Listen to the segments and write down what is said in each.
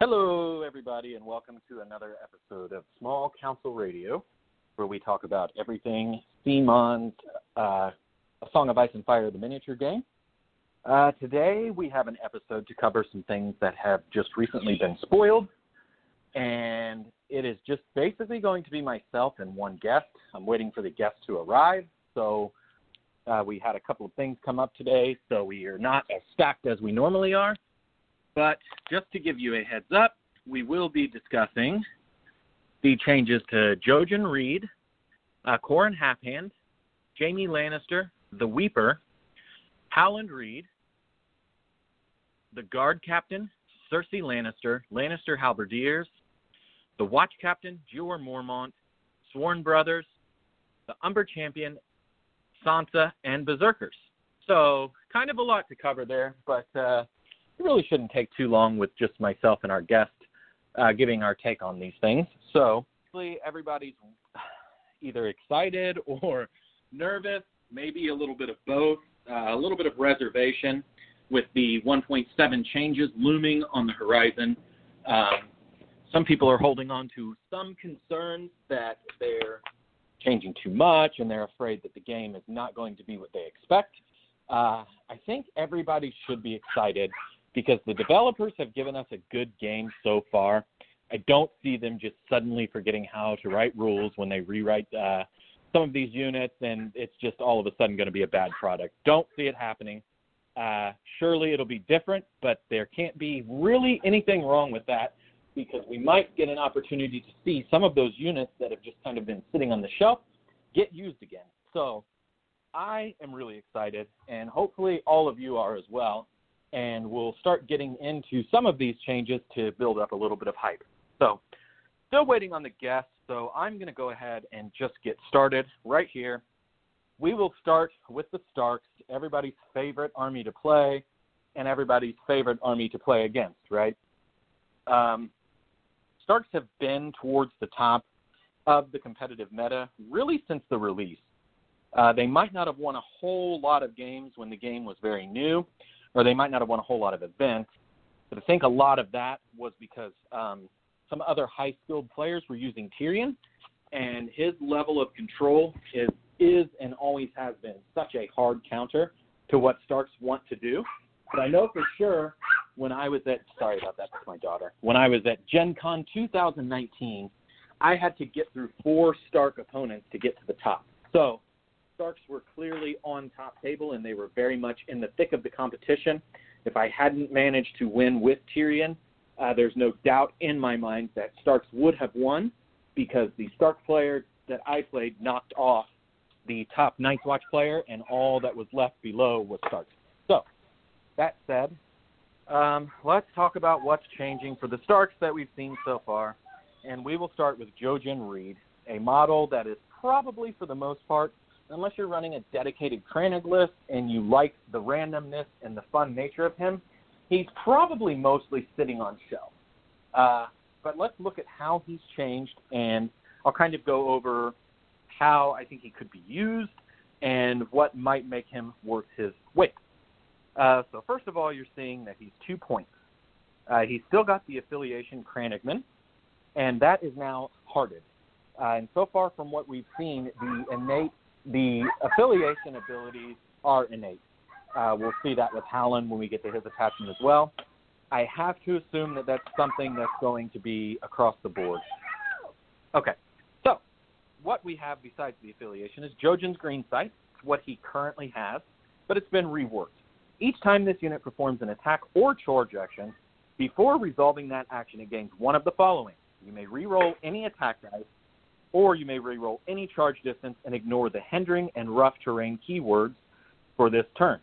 Hello, everybody, and welcome to another episode of Small Council Radio, where we talk about everything CMON's uh, A Song of Ice and Fire, the miniature game. Uh, today, we have an episode to cover some things that have just recently been spoiled, and it is just basically going to be myself and one guest. I'm waiting for the guest to arrive, so uh, we had a couple of things come up today, so we are not as stacked as we normally are. But just to give you a heads up, we will be discussing the changes to Jojen Reed, uh, Qhorin Halfhand, Jaime Lannister, the Weeper, Howland Reed, the Guard Captain, Cersei Lannister, Lannister Halberdiers, the Watch Captain, Jeor Mormont, Sworn Brothers, the Umber Champion, Sansa, and Berserkers. So, kind of a lot to cover there, but uh, it really shouldn't take too long with just myself and our guest uh, giving our take on these things. So, everybody's either excited or nervous, maybe a little bit of both, uh, a little bit of reservation with the 1.7 changes looming on the horizon. Um, some people are holding on to some concerns that they're changing too much and they're afraid that the game is not going to be what they expect. Uh, I think everybody should be excited because the developers have given us a good game so far. I don't see them just suddenly forgetting how to write rules when they rewrite uh, some of these units, and it's just all of a sudden going to be a bad product. Don't see it happening. Uh, surely it'll be different, but there can't be really anything wrong with that because we might get an opportunity to see some of those units that have just kind of been sitting on the shelf get used again. So I am really excited, and hopefully all of you are as well and we'll start getting into some of these changes to build up a little bit of hype. So, still waiting on the guests, so I'm going to go ahead and just get started right here. We will start with the Starks, everybody's favorite army to play, and everybody's favorite army to play against, right? Um, Starks have been towards the top of the competitive meta really since the release. Uh, they might not have won a whole lot of games when the game was very new, or they might not have won a whole lot of events. But I think a lot of that was because um, some other high skilled players were using Tyrion, and his level of control is is and always has been such a hard counter to what Starks want to do. But I know for sure when I was at sorry about that, that's my daughter. When I was at Gen Con 2019, I had to get through four Stark opponents to get to the top. So Starks were clearly on top table and they were very much in the thick of the competition. If I hadn't managed to win with Tyrion, uh, there's no doubt in my mind that Starks would have won because the Stark player that I played knocked off the top Night's Watch player, and all that was left below was Starks. So, that said, um, let's talk about what's changing for the Starks that we've seen so far. And we will start with Jojen Reed, a model that is probably, for the most part, unless you're running a dedicated Crannog list and you like the randomness and the fun nature of him, he's probably mostly sitting on shelf. Uh, but let's look at how he's changed, and I'll kind of go over how I think he could be used and what might make him worth his weight. Uh, so first of all, you're seeing that he's two points. Uh, he's still got the affiliation Crannogman, and that is now hearted. Uh, and so far from what we've seen, the innate the affiliation abilities are innate. Uh, we'll see that with Howland when we get to his attachment as well. I have to assume that that's something that's going to be across the board. Okay, so what we have besides the affiliation is Jojen's green sight. What he currently has, but it's been reworked. Each time this unit performs an attack or charge action, before resolving that action, it gains one of the following. You may re-roll any attack dice or you may reroll any charge distance and ignore the hindering and rough terrain keywords for this turn.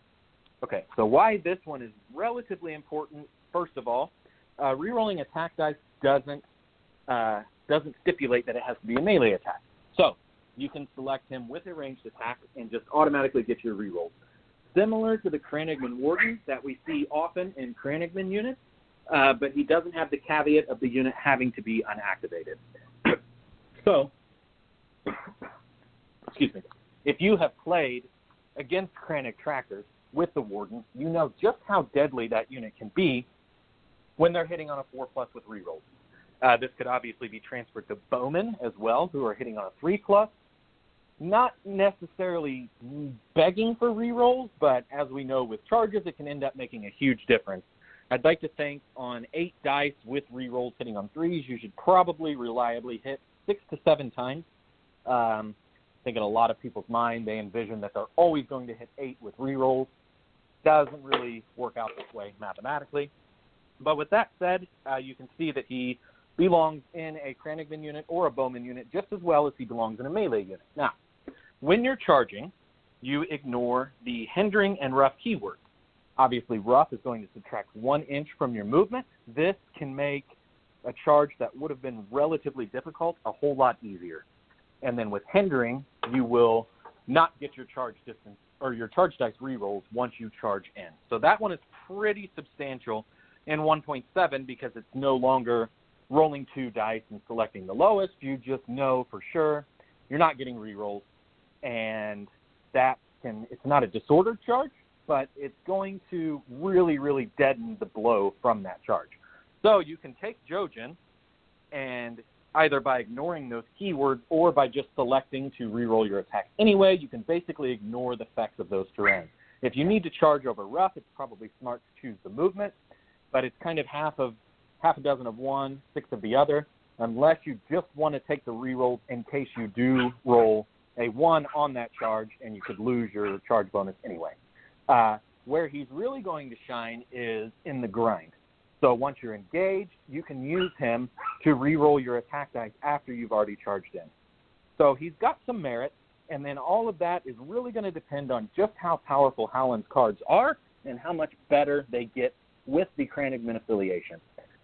Okay, so why this one is relatively important, first of all, uh, rerolling attack dice doesn't uh, doesn't stipulate that it has to be a melee attack. So you can select him with a ranged attack and just automatically get your rerolls. Similar to the Crannogman Warden that we see often in Crannogman units, uh, but he doesn't have the caveat of the unit having to be unactivated. So, excuse me, if you have played against Crannog trackers with the Warden, you know just how deadly that unit can be when they're hitting on a four plus with rerolls. Uh, this could obviously be transferred to bowmen as well, who are hitting on a three plus. Not necessarily begging for rerolls, but as we know with charges, it can end up making a huge difference. I'd like to think on eight dice with rerolls hitting on threes, you should probably reliably hit six to seven times. Um, I think in a lot of people's mind, they envision that they're always going to hit eight with rerolls. Doesn't really work out this way mathematically. But with that said, uh, you can see that he belongs in a Crannogman unit or a Bowman unit just as well as he belongs in a melee unit. Now, when you're charging, you ignore the hindering and rough keywords. Obviously, rough is going to subtract one inch from your movement. This can make a charge that would have been relatively difficult a whole lot easier. And then with hindering, you will not get your charge distance or your charge dice rerolls once you charge in. So that one is pretty substantial in 1.7 because it's no longer rolling two dice and selecting the lowest. You just know for sure you're not getting rerolls and that can it's not a disordered charge, but it's going to really, really deaden the blow from that charge. So you can take Jojen and either by ignoring those keywords or by just selecting to reroll your attack anyway, you can basically ignore the effects of those terrains. If you need to charge over rough, it's probably smart to choose the movement, but it's kind of half of half a dozen of one, six of the other, unless you just want to take the reroll in case you do roll a one on that charge, and you could lose your charge bonus anyway. Uh, where he's really going to shine is in the grind. So once you're engaged, you can use him to re-roll your attack dice after you've already charged in. So he's got some merit, and then all of that is really going to depend on just how powerful Howland's cards are and how much better they get with the Crannogman affiliation.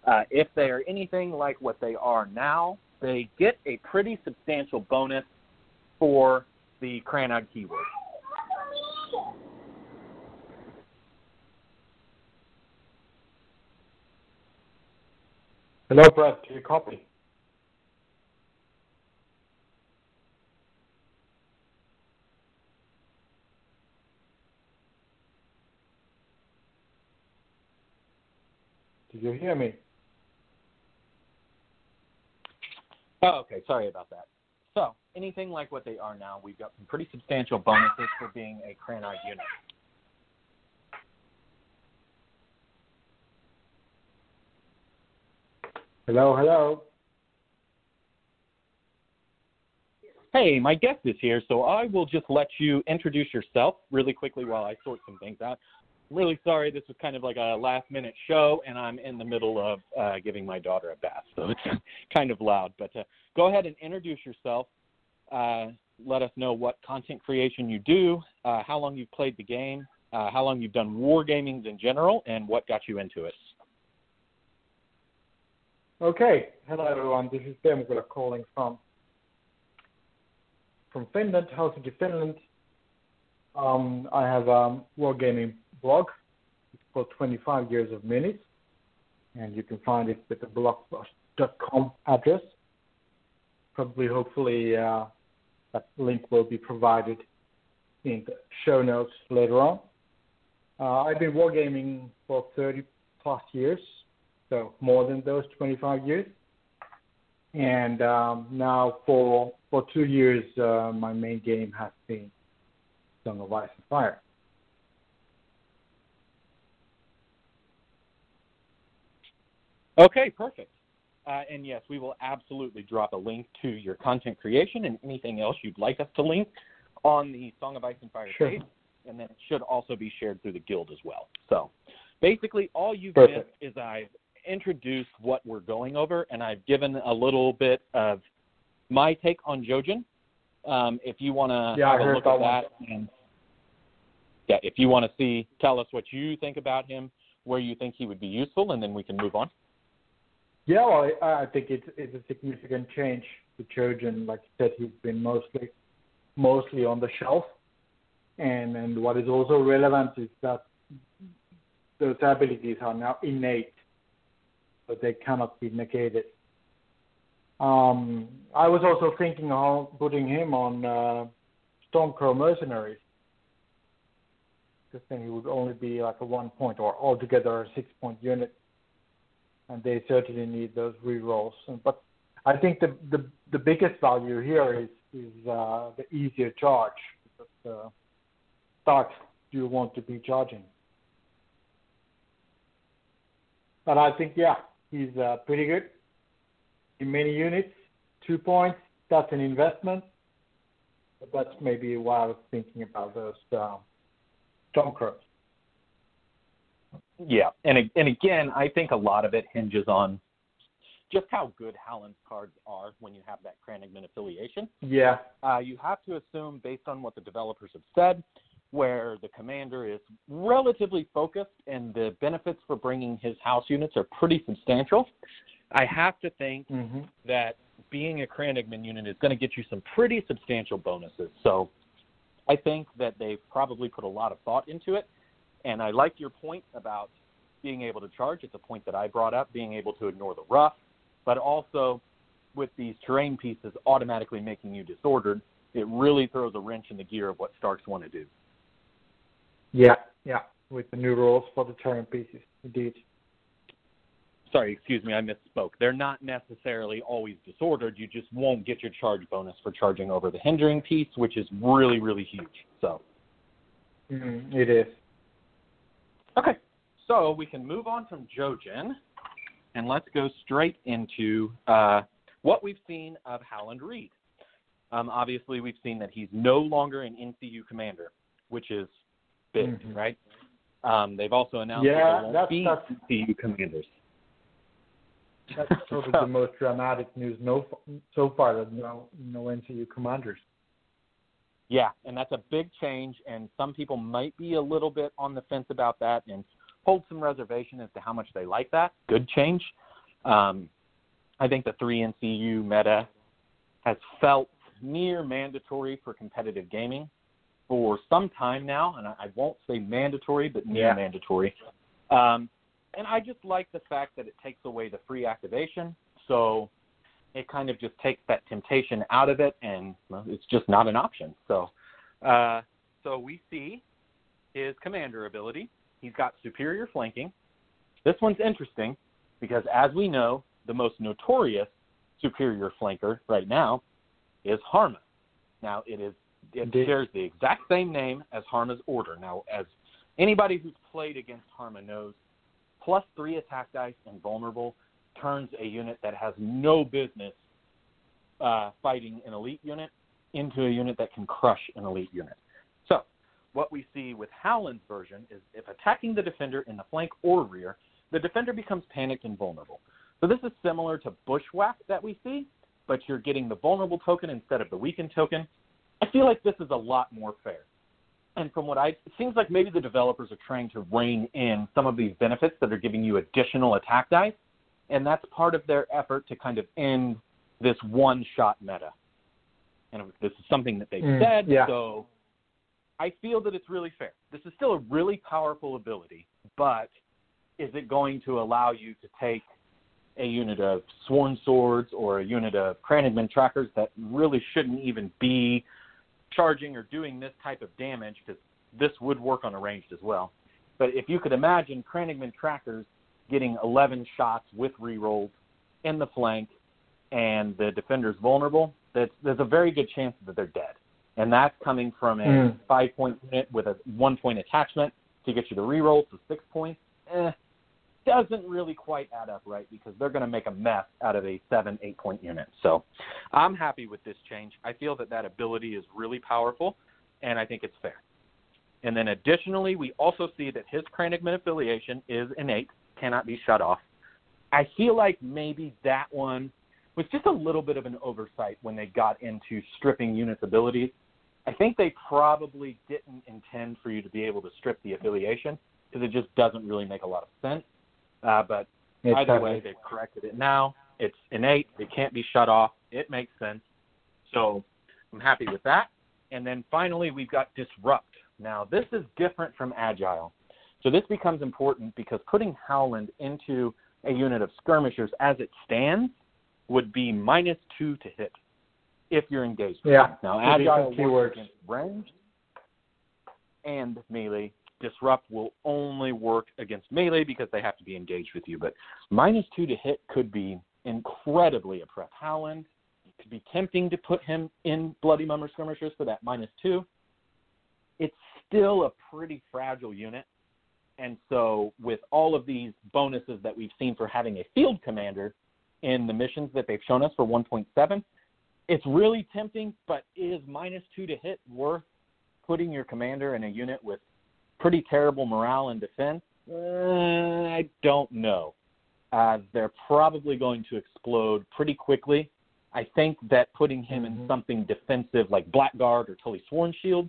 Uh, if they are anything like what they are now, they get a pretty substantial bonus for the Crannog keyword. Hello, Brad. Do you copy? Did you hear me? Oh, okay. Sorry about that. So, anything like what they are now, we've got some pretty substantial bonuses for being a Crannog unit. Hello, hello. Hey, my guest is here, so I will just let you introduce yourself really quickly while I sort some things out. Really sorry, this was kind of like a last minute show, and I'm in the middle of uh, giving my daughter a bath, so it's kind of loud. But uh, go ahead and introduce yourself. Uh, let us know what content creation you do, uh, how long you've played the game, uh, how long you've done wargamings in general, and what got you into it. Okay. Hello, everyone. This is Teemu calling from from Finland, Helsinki, Finland. Um, I have a wargaming blog. Called 25 Years of Minis, and you can find it with the blogspot.com address. Probably, hopefully, uh, that link will be provided in the show notes later on. Uh, I've been wargaming for 30 plus years, so more than those 25 years. And um, now for for two years, uh, my main game has been Song of Ice and Fire. Okay, perfect. Uh, and yes, we will absolutely drop a link to your content creation and anything else you'd like us to link on the Song of Ice and Fire sure. page. And then it should also be shared through the guild as well. So basically, all you've missed is I've introduced what we're going over, and I've given a little bit of my take on Jojen. Um, if you want to yeah, have a look at that, and yeah, if you want to see, tell us what you think about him, where you think he would be useful, and then we can move on. Yeah, well, I think it's it's a significant change to Jojen. Like you said, he's been mostly mostly on the shelf, and and what is also relevant is that those abilities are now innate, so they cannot be negated. Um, I was also thinking of putting him on uh, Mercenaries, because then he would only be like a one point or altogether a six point unit and they certainly need those rerolls. But I think the the, the biggest value here is is uh, the easier charge. Because, uh, you want to be charging. But I think yeah, he's uh, pretty good in many units. Two points. That's an investment. But that's maybe why I was thinking about those uh, Stormcrows. Yeah, and and again, I think a lot of it hinges on just how good Howland's cards are when you have that Crannogman affiliation. Yeah. Uh, you have to assume, based on what the developers have said, where the commander is relatively focused and the benefits for bringing his house units are pretty substantial. I have to think mm-hmm. that being a Crannogman unit is going to get you some pretty substantial bonuses. So I think that they've probably put a lot of thought into it. And I like your point about being able to charge. It's a point that I brought up, being able to ignore the rough, but also with these terrain pieces automatically making you disordered, it really throws a wrench in the gear of what Starks want to do. Yeah, yeah, with the new rules for the terrain pieces, indeed. Sorry, excuse me, I misspoke. They're not necessarily always disordered. You just won't get your charge bonus for charging over the hindering piece, which is really, really huge. So. Mm, it is. Okay, so we can move on from Jojen, and let's go straight into uh, what we've seen of Howland Reed. Um, obviously, we've seen that he's no longer an NCU commander, which is big, mm-hmm. right? Um, they've also announced yeah, that there won't that's, be NCU commanders. That's probably the most dramatic news no, so far. No, no NCU commanders. Yeah, and that's a big change, and some people might be a little bit on the fence about that and hold some reservation as to how much they like that. Good change. Um, I think the three NCU meta has felt near mandatory for competitive gaming for some time now, and I, I won't say mandatory, but near yeah. mandatory. Um, and I just like the fact that it takes away the free activation, so it kind of just takes that temptation out of it, and well, it's just not an option. So, uh, so we see his commander ability. He's got superior flanking. This one's interesting because, as we know, the most notorious superior flanker right now is Harma. Now, it is it shares the exact same name as Harma's order. Now, as anybody who's played against Harma knows, plus three attack dice and vulnerable turns a unit that has no business uh, fighting an elite unit into a unit that can crush an elite unit. So, what we see with Howland's version is if attacking the defender in the flank or rear, the defender becomes panicked and vulnerable. So, this is similar to Bushwhack that we see, but you're getting the vulnerable token instead of the weakened token. I feel like this is a lot more fair. And from what I, it seems like maybe the developers are trying to rein in some of these benefits that are giving you additional attack dice, and that's part of their effort to kind of end this one-shot meta. And this is something that they've Mm, said, yeah. so I feel that it's really fair. This is still a really powerful ability, but is it going to allow you to take a unit of Sworn Swords or a unit of Crannogman Trackers that really shouldn't even be charging or doing this type of damage because this would work on a ranged as well. But if you could imagine Crannogman trackers getting 11 shots with rerolls in the flank and the defender's vulnerable, that's, there's a very good chance that they're dead. And that's coming from a Mm. five point unit with a one point attachment to get you the rerolls to six points. Eh, doesn't really quite add up right because they're going to make a mess out of a seven, eight point unit. So I'm happy with this change. I feel that that ability is really powerful, and I think it's fair. And then additionally, we also see that his Crannogman affiliation is innate, cannot be shut off. I feel like maybe that one was just a little bit of an oversight when they got into stripping units' abilities. I think they probably didn't intend for you to be able to strip the affiliation because it just doesn't really make a lot of sense. Uh, but It's either way, they've corrected it now. It's innate. It can't be shut off. It makes sense. So I'm happy with that. And then finally, we've got disrupt. Now, this is different from agile. So this becomes important because putting Howland into a unit of skirmishers as it stands would be minus two to hit if you're engaged. Yeah. Now, agile keywords. against ranged and melee, disrupt will against melee because they have to be engaged with you. But minus two to hit could be incredibly oppressive. Howland could be tempting to put him in Bloody Mummer skirmishers for that minus two. It's still a pretty fragile unit. And so, with all of these bonuses that we've seen for having a field commander in the missions that they've shown us for 1.7, it's really tempting, but is minus two to hit worth putting your commander in a unit with pretty terrible morale and defense? Uh, I don't know. Uh, they're probably going to explode pretty quickly. I think that putting him mm-hmm. in something defensive like Blackguard or Tully Sworn Shield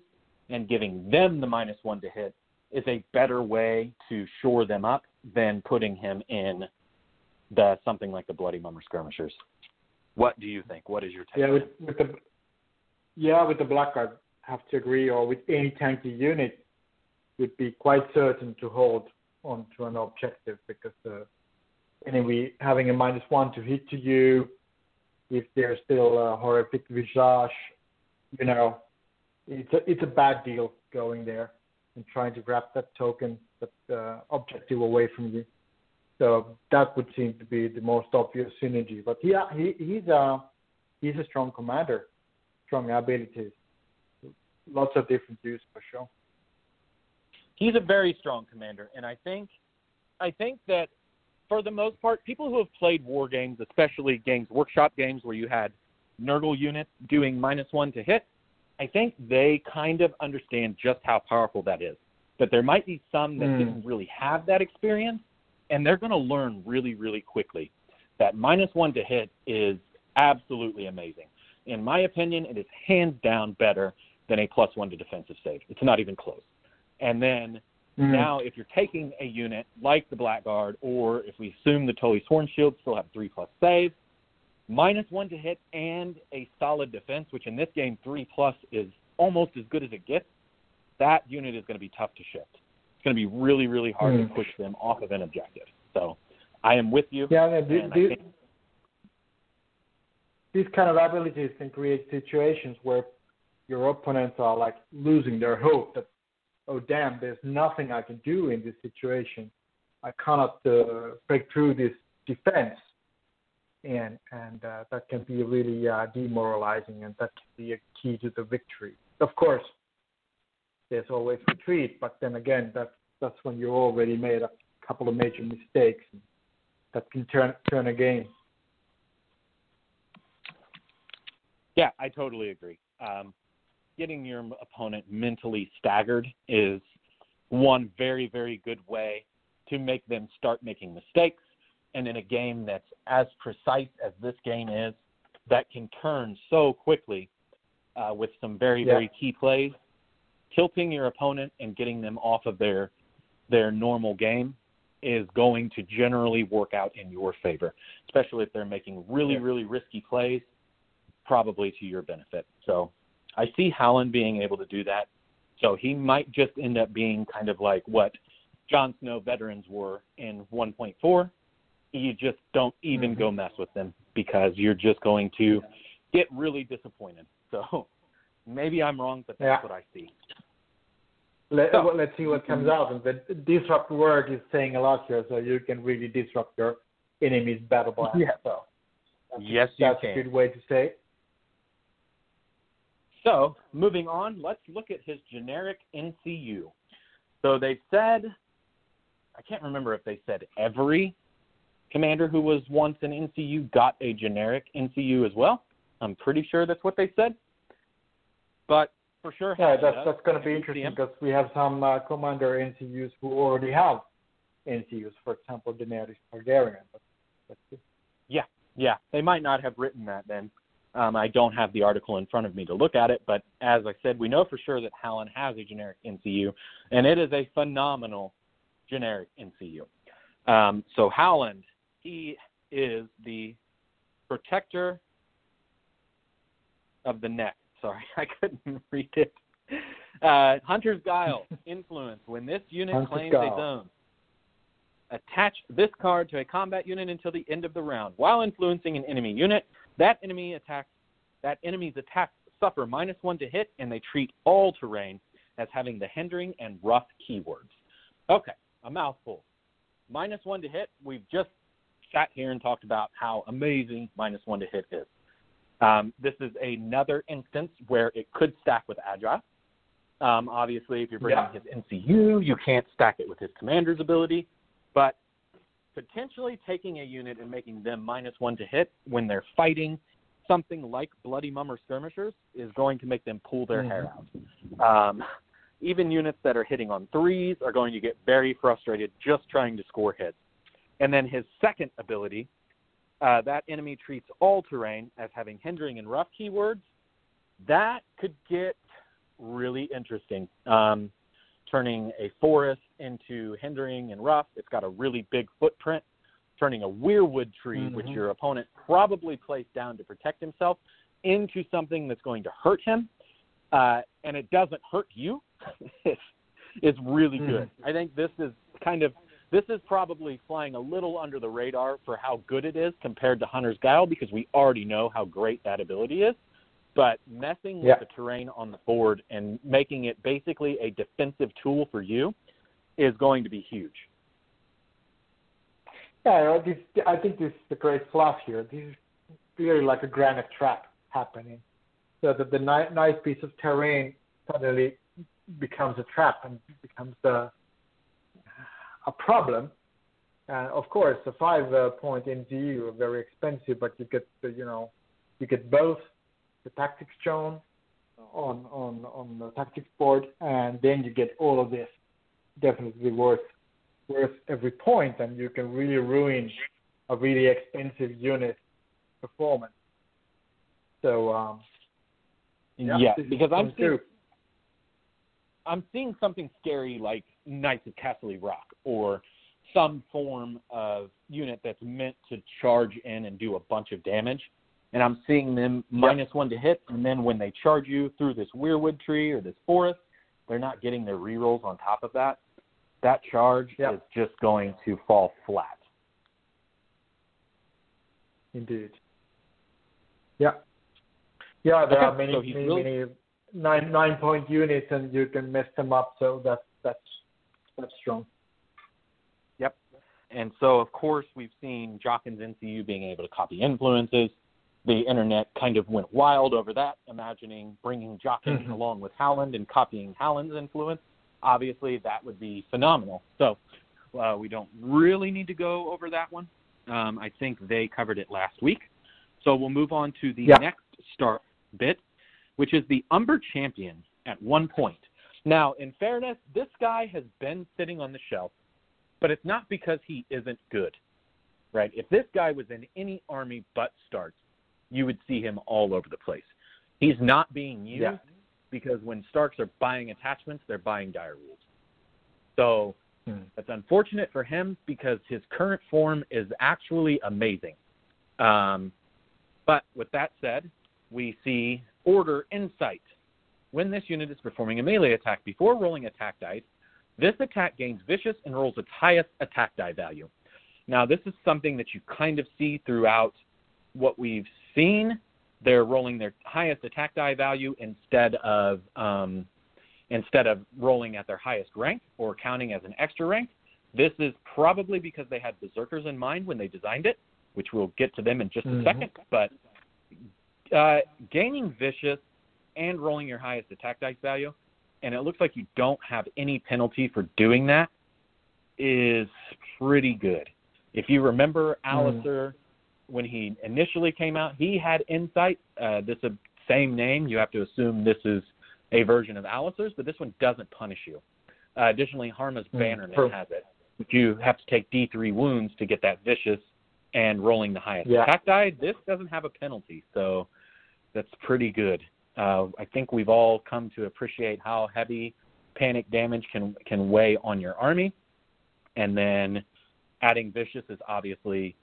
and giving them the minus one to hit is a better way to shore them up than putting him in the something like the Bloody Mummer skirmishers. What do you think? What is your take? Yeah, with, with the yeah with the Blackguard, have to agree, or with any tanky unit, would be quite certain to hold on to an objective because uh, anyway, having a minus one to hit to you, if there's still a horrific visage, you know, it's a it's a bad deal going there and trying to grab that token, that uh, objective away from you. So that would seem to be the most obvious synergy. But yeah, he, he's a he's a strong commander, strong abilities, lots of different use for sure. He's a very strong commander, and I think I think that for the most part, people who have played war games, especially games workshop games where you had Nurgle units doing minus one to hit, I think they kind of understand just how powerful that is. But there might be some that mm. didn't really have that experience, and they're going to learn really, really quickly that minus one to hit is absolutely amazing. In my opinion, it is hands down better than a plus one to defensive save. It's not even close. And then mm. now, if you're taking a unit like the Blackguard, or if we assume the Tully Sworn Shield still have three plus save, minus one to hit and a solid defense, which in this game three plus is almost as good as it gets, that unit is going to be tough to shift. It's going to be really, really hard mm. to push them off of an objective. So I am with you. Yeah, these, these kind of abilities can create situations where your opponents are like losing their hope that, oh damn, there's nothing I can do in this situation. I cannot uh, break through this defense and and uh, that can be really uh, demoralizing, and that can be a key to the victory. Of course, there's always retreat, but then again, that's that's when you already made a couple of major mistakes that can turn turn a game. Yeah, I totally agree. Um, getting your opponent mentally staggered is one very very good way to make them start making mistakes and in a game that's as precise as this game is, that can turn so quickly uh, with some very yeah. very key plays, tilting your opponent and getting them off of their their normal game is going to generally work out in your favor, especially if they're making really yeah. really risky plays, probably to your benefit. So I see Howland being able to do that. So he might just end up being kind of like what Jon Snow veterans were in 1.4 you just don't even mm-hmm. go mess with them because you're just going to get really disappointed. So maybe I'm wrong, but that's yeah. what I see. Let, so, well, let's see what comes out. And the disrupt word is saying a lot here, so you can really disrupt your enemy's battle plan. Yeah. So yes, you that's a good way to say. It. So moving on, let's look at his generic NCU. So they've said, I can't remember if they said every commander who was once an NCU got a generic NCU as well. I'm pretty sure that's what they said. But for sure, yeah, that's that's going to be interesting because we have some uh, commander NCUs who already have NCUs. For example, Daenerys Targaryen. But, yeah, yeah, they might not have written that then. Um, I don't have the article in front of me to look at it, but as I said, we know for sure that Howland has a generic NCU, and it is a phenomenal generic NCU. Um, so Howland he is the protector of the neck. Sorry, I couldn't read it. Uh, Hunter's Guile, influence. When this unit Hunter's claims Guile. a zone, attach this card to a combat unit until the end of the round. While influencing an enemy unit, that enemy attacks that enemy's attacks suffer minus one to hit, and they treat all terrain as having the hindering and rough keywords. Okay, a mouthful. Minus one to hit. We've just sat here and talked about how amazing minus one to hit is. Um, this is another instance where it could stack with Agile. Um, obviously, if you're bringing Yeah. his NCU, you can't stack it with his commander's ability, but potentially taking a unit and making them minus one to hit when they're fighting something like Bloody Mummer skirmishers is going to make them pull their hair out. Um, even units that are hitting on threes are going to get very frustrated just trying to score hits. And then his second ability, uh, that enemy treats all terrain as having hindering and rough keywords. That could get really interesting. Um, turning a forest into hindering and rough. It's got a really big footprint. Turning a weirwood tree, which Mhm. your opponent probably placed down to protect himself, into something that's going to hurt him, uh, and it doesn't hurt you. it's, it's really good. I think this is kind of this is probably flying a little under the radar for how good it is compared to Hunter's Guile because we already know how great that ability is. But messing with Yeah. the terrain on the board and making it basically a defensive tool for you is going to be huge. Yeah, this, I think this is a great fluff here. This is really like a granite trap happening. So that the ni- nice piece of terrain suddenly becomes a trap and becomes a, a problem. And of course, the five uh, point NCU are very expensive, but you get the, you know, you get both the tactics shown on on on the tactics board, and then you get all of this. Definitely worth worth every point, and you can really ruin a really expensive unit performance. So um, yeah, is because I'm seeing. I'm seeing something scary like Knights of Casterly Rock or some form of unit that's meant to charge in and do a bunch of damage. And I'm seeing them minus one to hit, and then when they charge you through this weirwood tree or this forest, they're not getting their rerolls on top of that. That charge Yep. is just going to fall flat. Indeed. Yeah. Yeah, there Okay, are many, so many, really- many nine nine point units, and you can mess them up. So that's that's that's strong. Yep. And so, of course, we've seen Jaqen's NCU being able to copy influences. The internet kind of went wild over that, imagining bringing Jaqen Mhm. along with Howland and copying Howland's influence. Obviously, that would be phenomenal. So, uh, we don't really need to go over that one. Um, I think they covered it last week. So, we'll move on to the Yeah. next start bit, which is the Umber Champion at one point. Now, in fairness, this guy has been sitting on the shelf but it's not because he isn't good, right? If this guy was in any army but Starks, you would see him all over the place. He's not being used Yeah. because when Starks are buying attachments, they're buying dire wolves. So Hmm. that's unfortunate for him because his current form is actually amazing. Um, but with that said, we see Order Insight. When this unit is performing a melee attack before rolling attack dice, this attack gains vicious and rolls its highest attack die value. Now, this is something that you kind of see throughout what we've seen. They're rolling their highest attack die value instead of um, instead of rolling at their highest rank or counting as an extra rank. This is probably because they had berserkers in mind when they designed it, which we'll get to them in just a Mhm. second. But uh, gaining vicious and rolling your highest attack dice value and it looks like you don't have any penalty for doing that, is pretty good. If you remember Alistair, when he initially came out, he had Insight. Uh, this is same name. You have to assume this is a version of Alistair's, but this one doesn't punish you. Uh, additionally, Harma's Mm, Bannerman true. has it. You have to take D3 wounds to get that vicious and rolling the highest Yeah. attack die. This doesn't have a penalty, so that's pretty good. Uh, I think we've all come to appreciate how heavy panic damage can can weigh on your army, and then adding vicious is obviously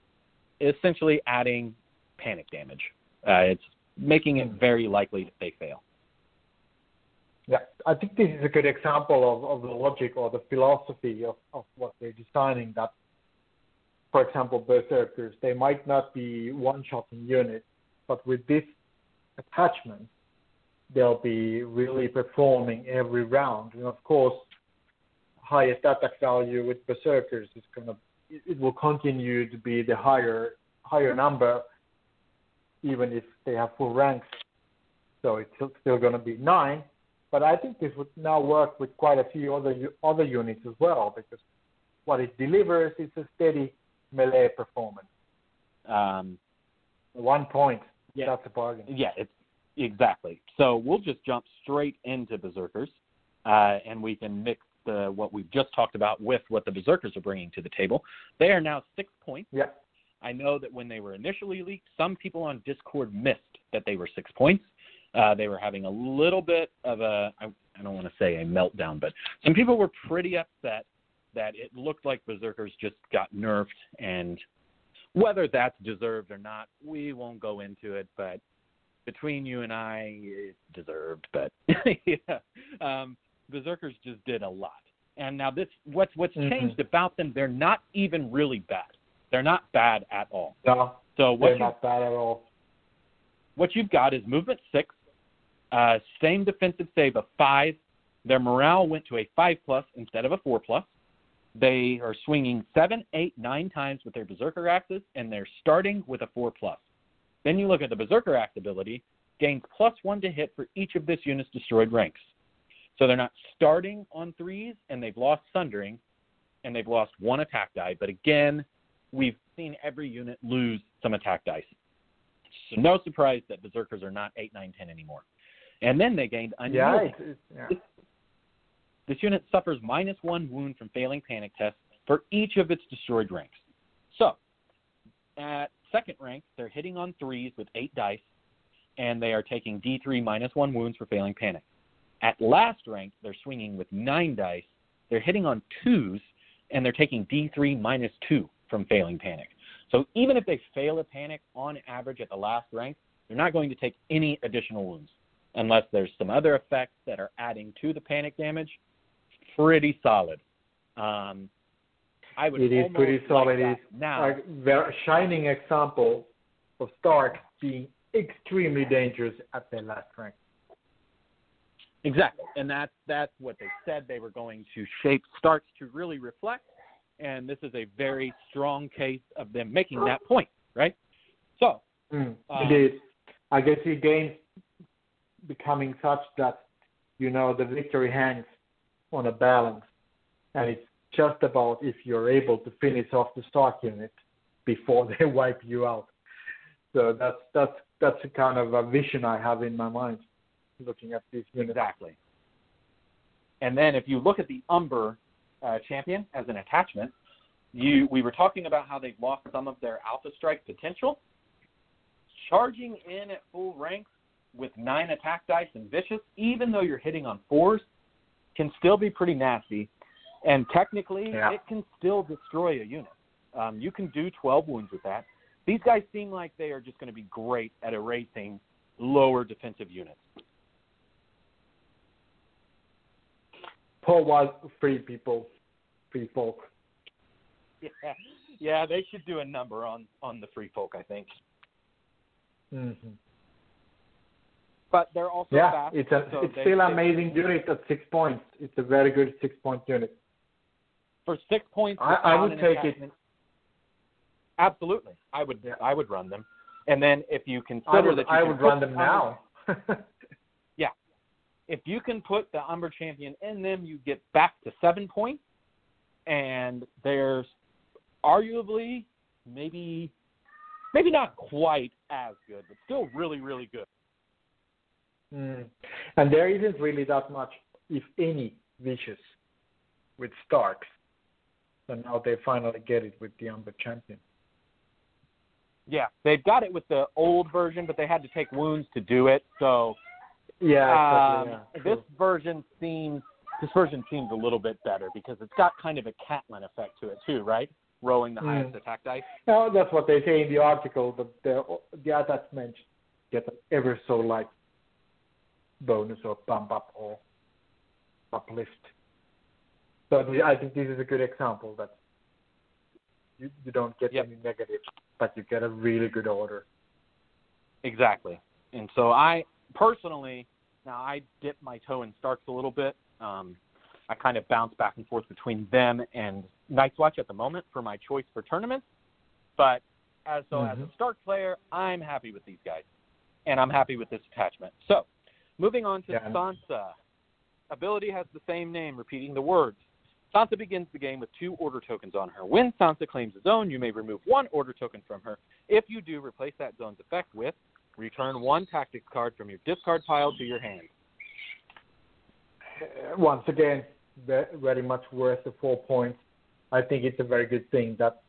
essentially adding panic damage. Uh, it's making it very likely that they fail. Yeah, I think this is a good example of, of the logic or the philosophy of, of what they're designing. That, for example, berserkers, they might not be one-shotting units, but with this attachment, they'll be really performing every round. And of course, highest attack value with berserkers is gonna it will continue to be the higher higher number, even if they have full ranks. So it's still going to be nine. But I think this would now work with quite a few other other units as well because what it delivers is a steady melee performance. Um, One point. Yeah. That's a bargain. yeah, it's exactly. So we'll just jump straight into berserkers, uh, and we can mix the what we've just talked about with what the berserkers are bringing to the table. They are now six points. Yeah. I know that when they were initially leaked, some people on Discord missed that they were six points. Uh, they were having a little bit of a, I, I don't want to say a meltdown, but some people were pretty upset that it looked like Berserkers just got nerfed. And whether that's deserved or not, we won't go into it. But between you and I, it's deserved. But yeah, um, Berserkers just did a lot. And now this, what's what's Mhm. changed about them? They're not even really bad. They're not bad at all. No, So what they're not bad at all. what you've got is movement six, uh, same defensive save of five. Their morale went to a five plus instead of a four plus. They are swinging seven, eight, nine times with their berserker axes, and they're starting with a four plus. Then you look at the berserker axe ability, gains plus one to hit for each of this unit's destroyed ranks. So they're not starting on threes, and they've lost sundering, and they've lost one attack die. But again, we've seen every unit lose some attack dice. So no surprise that berserkers are not 8, 9, 10 anymore. And then they gained Yeah, unyielding. it's, yeah. This unit suffers minus one wound from failing panic tests for each of its destroyed ranks. So, at second rank, they're hitting on threes with eight dice, and they are taking D3 minus one wounds for failing panic. At last rank, they're swinging with nine dice. They're hitting on twos, and they're taking D3 minus two from failing panic. So even if they fail a panic on average at the last rank, they're not going to take any additional wounds unless there's some other effects that are adding to the panic damage. Pretty solid. Um, I would It is pretty solid. that It's now. a shining example of Stark being extremely dangerous at their last rank. Exactly, and that's that's what they said they were going to shape Starks to really reflect, and this is a very strong case of them making that point, right? So, Mm, Um. I guess the game's becoming such that you know the victory hangs on a balance, and it's just about if you're able to finish off the Stark unit before they wipe you out. So that's that's that's the kind of a vision I have in my mind, looking at these units. exactly. And then if you look at the Umber uh, champion as an attachment, you we were talking about how they've lost some of their Alpha Strike potential. Charging in at full ranks with nine attack dice and vicious, even though you're hitting on fours, can still be pretty nasty. And technically, Yeah. it can still destroy a unit. Um, you can do 12 wounds with that. These guys seem like they are just going to be great at erasing lower defensive units. Paul was free people, free folk. Yeah, yeah, they should do a number on on the free folk, I think. hmm But they're also Yeah, fast. it's a so it's they- still they- amazing unit at six points. It's a very good six point unit. for six points. I- I would take it. Absolutely, I would. Yeah. I would run them. And then if you consider I would that you I would run them the now. if you can put the Umber champion in them, you get back to seven points, and there's arguably maybe maybe not quite as good, but still really really good. Mm. And there isn't really that much, if any, vicious with Starks. And now they finally get it with the Umber Champion. Yeah, they've got it with the old version, but they had to take wounds to do it. So Yeah, um. Yeah, this version seems this version seems a little bit better because it's got kind of a Catelyn effect to it too, right? Rolling the Mm. highest attack dice. No, that's what they say in the article. That the the attachments get an ever so light bonus or bump up or uplift. So I think this is a good example that you you don't get Yep. any negative, but you get a really good order. Exactly. And so I personally Now I dip my toe in Starks a little bit. Um, I kind of bounce back and forth between them and Night's Watch at the moment for my choice for tournaments. But as so Mhm. as a Stark player, I'm happy with these guys, and I'm happy with this attachment. So, moving on to Yeah. Sansa. Ability has the same name, repeating the words. Sansa begins the game with two order tokens on her. When Sansa claims a zone, you may remove one order token from her. If you do, replace that zone's effect with return one tactics card from your discard pile to your hand. Uh, once again, very much worth the four points. I think it's a very good thing that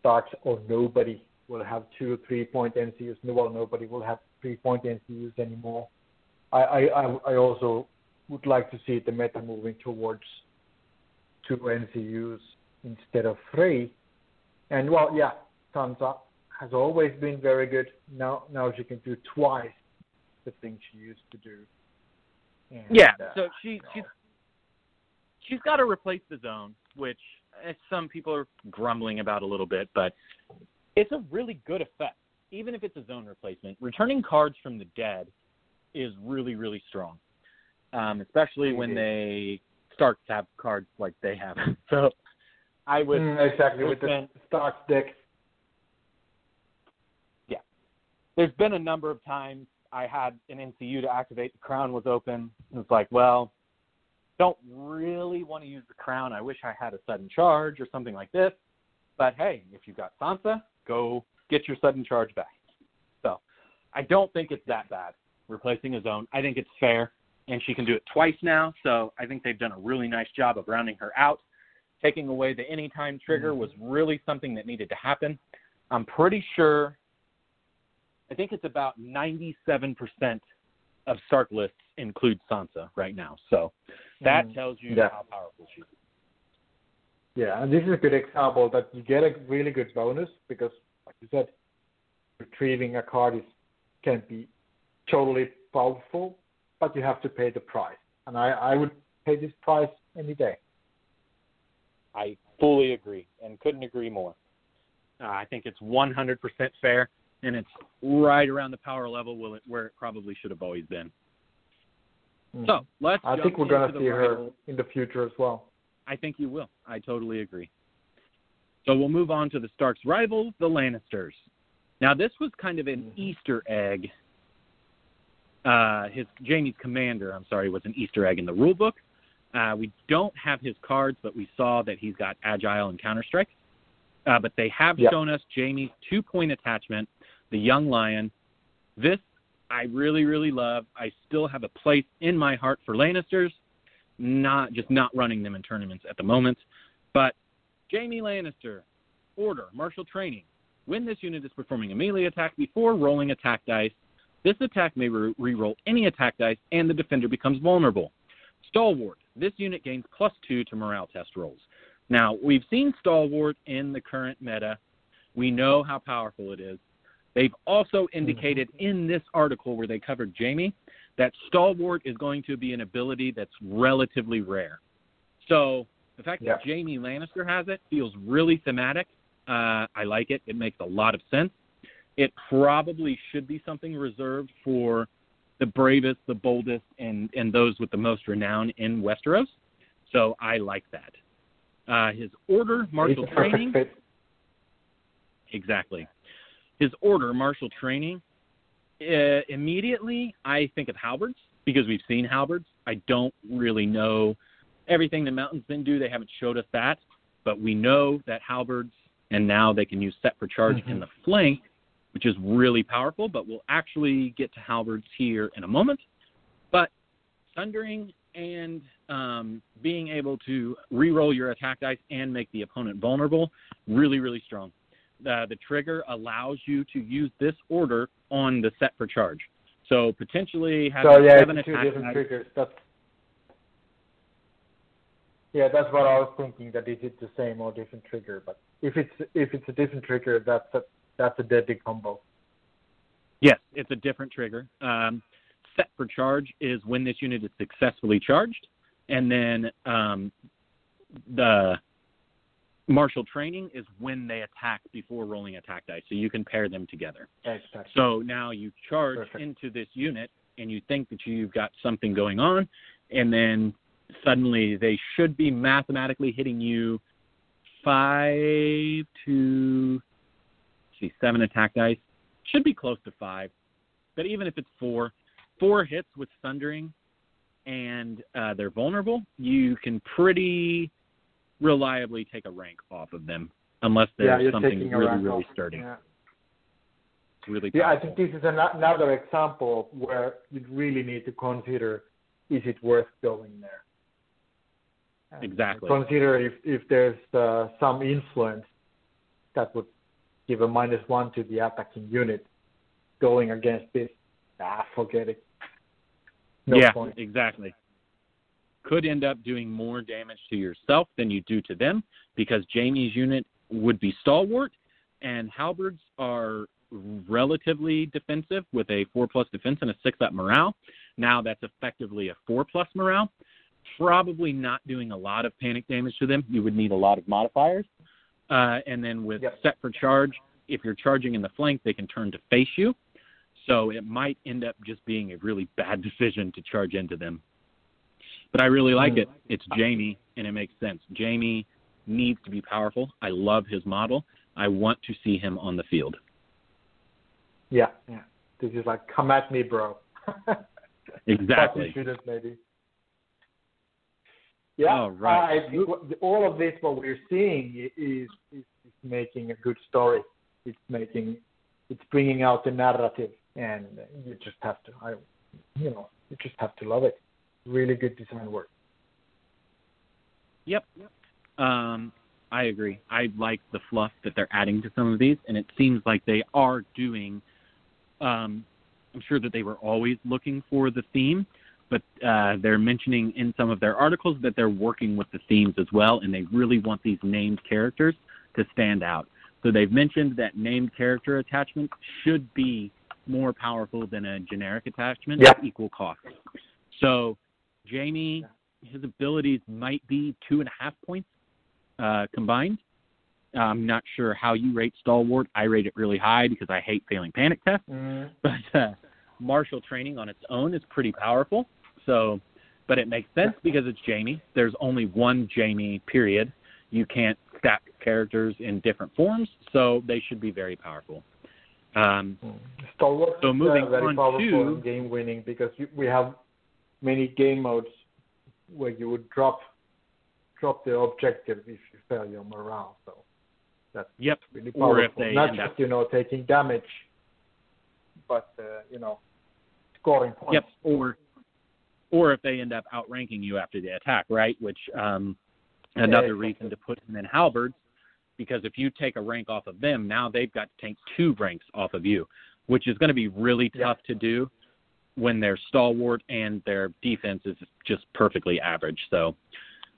Starks or nobody will have two or three point NCUs. No, well, nobody will have three point NCUs anymore. I, I, I I also would like to see the meta moving towards two NCUs instead of three. And well, yeah, Sansa has always been very good. Now now she can do twice the thing she used to do. And, Yeah, uh, so she you she's she's got to replace the zone, which some people are grumbling about a little bit, but it's a really good effect. Even if it's a zone replacement, returning cards from the dead is really really strong, um, especially when they start to have cards like they have. So I would Mm, exactly with the Starks deck. There's been a number of times I had an NCU to activate, the crown was open. It's like, well, don't really want to use the crown. I wish I had a sudden charge or something like this. But hey, if you've got Sansa, go get your sudden charge back. So I don't think it's that bad replacing a zone. I think it's fair, and she can do it twice now. So I think they've done a really nice job of rounding her out. Taking away the anytime trigger mm-hmm. was really something that needed to happen. I'm pretty sure I think it's about 97% of Stark lists include Sansa right now. So that Mm. tells you Yeah. how powerful she is. Yeah, and this is a good example that you get a really good bonus because, like you said, retrieving a card is can be totally powerful, but you have to pay the price. And I, I would pay this price any day. I fully agree and couldn't agree more. Uh, I think it's 100% fair, and it's right around the power level will it, where it probably should have always been. So let's. I think we're into the see her in the future as well. I think you will. I totally agree. So we'll move on to the Stark's rivals, the Lannisters. Now this was kind of an Mhm. Easter egg. Uh, his Jaime's commander, I'm sorry, was an Easter egg in the rule book. Uh, we don't have his cards, but we saw that he's got agile and counter strike. Uh, but they have Yep. shown us Jaime's two point attachment, the young lion. This I really, really love. I still have a place in my heart for Lannisters not just not running them in tournaments at the moment. But Jaime Lannister, order, martial training. When this unit is performing a melee attack before rolling attack dice, this attack may re roll any attack dice and the defender becomes vulnerable. Stalwart, this unit gains plus two to morale test rolls. Now, we've seen Stalwart in the current meta. We know how powerful it is. They've also indicated in this article where they covered Jaime that Stalwart is going to be an ability that's relatively rare. So the fact that Yeah. Jaime Lannister has it feels really thematic. Uh, I like it. It makes a lot of sense. It probably should be something reserved for the bravest, the boldest, and, and those with the most renown in Westeros. So I like that. Uh, his order, martial it's a perfect training, fit. Exactly. His order, martial training, uh, immediately I think of halberds because we've seen halberds. I don't really know everything the mountains men do. They haven't showed us that, but we know that halberds, and now they can use set for charge in Mhm. the flank, which is really powerful. But we'll actually get to halberds here in a moment. But thundering and um, being able to re-roll your attack dice and make the opponent vulnerable, really, really strong. Uh, the trigger allows you to use this order on the set for charge. So potentially having So yeah, seven two different triggers. That's yeah, that's what I was thinking. That is it the same or different trigger? But if it's if it's a different trigger, that's a that's a deadly combo. Yes, it's a different trigger. Um, set for charge is when this unit is successfully charged, and then um, the martial training is when they attack before rolling attack dice. So you can pair them together. Exactly. So now you charge Perfect. into this unit, and you think that you've got something going on, and then suddenly they should be mathematically hitting you five to see seven attack dice should be close to five, but even if it's four, four hits with thundering and uh, they're vulnerable, you can pretty reliably take a rank off of them unless there's yeah, something really really sturdy, Yeah. really. Yeah, I think this is an, another example where you really need to consider is it worth going there. And Exactly. Consider if if there's uh, some influence that would give a minus one to the attacking unit going against this. Ah, forget it. No yeah, point. exactly. Could end up doing more damage to yourself than you do to them because Jaime's unit would be stalwart and halberds are relatively defensive with a four plus defense and a six up morale. Now that's effectively a four plus morale. Probably not doing a lot of panic damage to them. You would need a lot of modifiers. Uh, and then with Yep. set for charge, if you're charging in the flank, they can turn to face you. So it might end up just being a really bad decision to charge into them. But I really like Hmm. it. It's Jaime, and it makes sense. Jaime needs to be powerful. I love his model. I want to see him on the field. Yeah, yeah. This is like come at me, bro. Exactly. But maybe. Yeah, All right. I think all of this, what we're seeing is, is is making a good story. It's making, it's bringing out the narrative, and you just have to, I, you know, you just have to love it. Really good design work. Yep. Um, I agree. I like the fluff that they're adding to some of these, and it seems like they are doing. Um, I'm sure that they were always looking for the theme, but uh, they're mentioning in some of their articles that they're working with the themes as well, and they really want these named characters to stand out. So they've mentioned that named character attachment should be more powerful than a generic attachment Yeah. at equal cost. So Jaime, his abilities might be two and a half points uh, combined. I'm not sure how you rate Stalwart. I rate it really high because I hate failing panic tests. Mm, But uh, martial training on its own is pretty powerful. So, but it makes sense because it's Jaime. There's only one Jaime. Period. You can't stack characters in different forms, so they should be very powerful. Um, mm. Stalwart So is, moving uh, very on powerful to- game winning because you, we have many game modes where you would drop drop the objective if you fail your morale. So that's yep. really Or powerful. if they Not just up- you know taking damage, but uh, you know scoring points. Yep. Or or if they end up outranking you after the attack, right? Which um, another exactly. reason to put them in halberds, because if you take a rank off of them, now they've got to take two ranks off of you, which is going to be really Yeah. tough to do when they're stalwart and their defense is just perfectly average. So.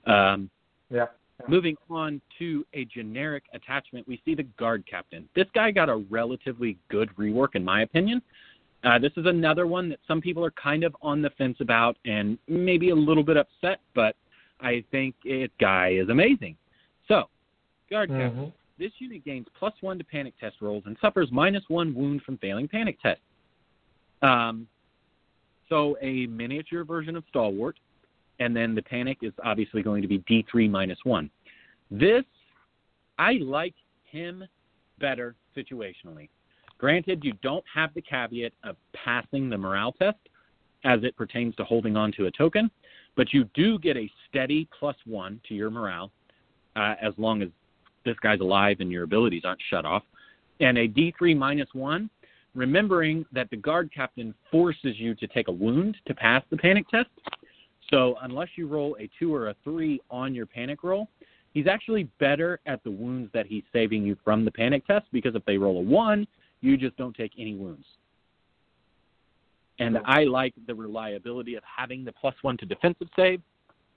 Um, Yeah. Moving on to a generic attachment, we see the guard captain. This guy got a relatively good rework, in my opinion. Uh, this is another one that some people are kind of on the fence about and maybe a little bit upset, but I think it guy is amazing. So, guard captain. Mhm. This unit gains plus one to panic test rolls and suffers minus one wound from failing panic tests. Um, so a miniature version of Stalwart, and then the panic is obviously going to be D3 minus one. This, I like him better situationally. Granted, you don't have the caveat of passing the morale test as it pertains to holding on to a token, but you do get a steady plus one to your morale uh, as long as this guy's alive and your abilities aren't shut off. And a D3 minus one, remembering that the guard captain forces you to take a wound to pass the panic test. So unless you roll a two or a three on your panic roll, he's actually better at the wounds that he's saving you from the panic test because if they roll a one, you just don't take any wounds. And I like the reliability of having the plus one to defensive save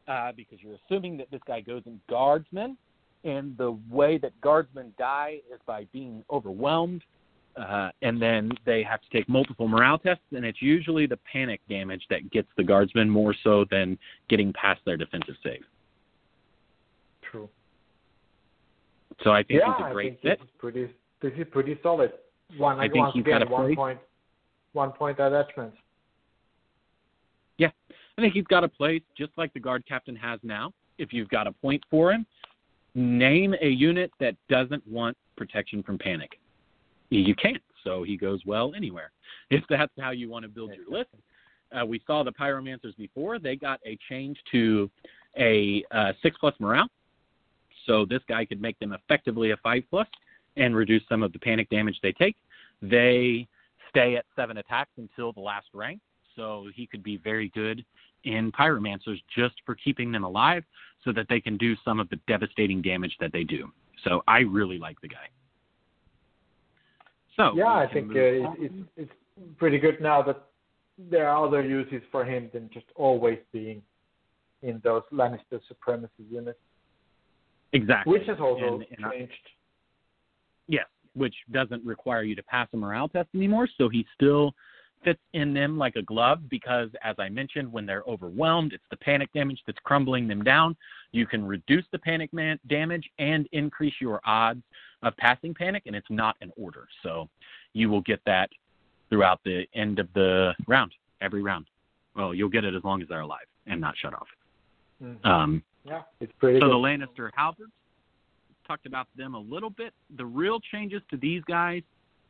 uh, because you're assuming that this guy goes in guardsmen. and the way that guardsmen die is by being overwhelmed, uh, and then they have to take multiple morale tests, and it's usually the panic damage that gets the guardsmen more so than getting past their defensive save. True. So I think yeah, he's a great I think fit. This is pretty. This is pretty solid. One. I think he's again, got a one place. point. One point attachments. Yeah, I think he's got a place just like the guard captain has now. If you've got a point for him, name a unit that doesn't want protection from panic. You can't, so he goes well anywhere. If that's how you want to build your list, uh, we saw the pyromancers before. They got a change to a uh, six plus morale, so this guy could make them effectively a five plus and reduce some of the panic damage they take. They stay at seven attacks until the last rank, so he could be very good in pyromancers just for keeping them alive, so that they can do some of the devastating damage that they do. So I really like the guy. So yeah, I think uh, it's, it's pretty good now that there are other uses for him than just always being in those Lannister supremacy units. Exactly. Which has also and, and changed. I, yes, which doesn't require you to pass a morale test anymore, so he still fits in them like a glove because, as I mentioned, when they're overwhelmed, it's the panic damage that's crumbling them down. You can reduce the panic man- damage and increase your odds of passing panic, and it's not an order. So you will get that throughout the end of the round, every round. Well, you'll get it as long as they're alive and not shut off. Mm-hmm. Um, yeah, it's pretty. So good. the Lannister halberds talked about them a little bit. The real changes to these guys,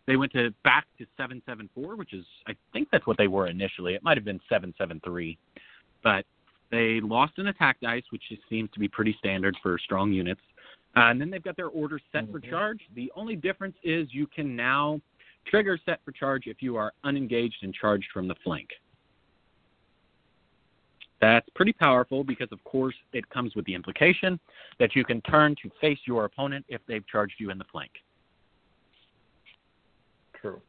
they went to back to seven seven four, which is I think that's what they were initially. It might have been seven seven three, but they lost an attack dice, which seems to be pretty standard for strong units. Uh, and then they've got their order set mm-hmm. for charge. The only difference is you can now Trigger set for charge if you are unengaged and charged from the flank. That's pretty powerful because, of course, it comes with the implication that you can turn to face your opponent if they've charged you in the flank. True.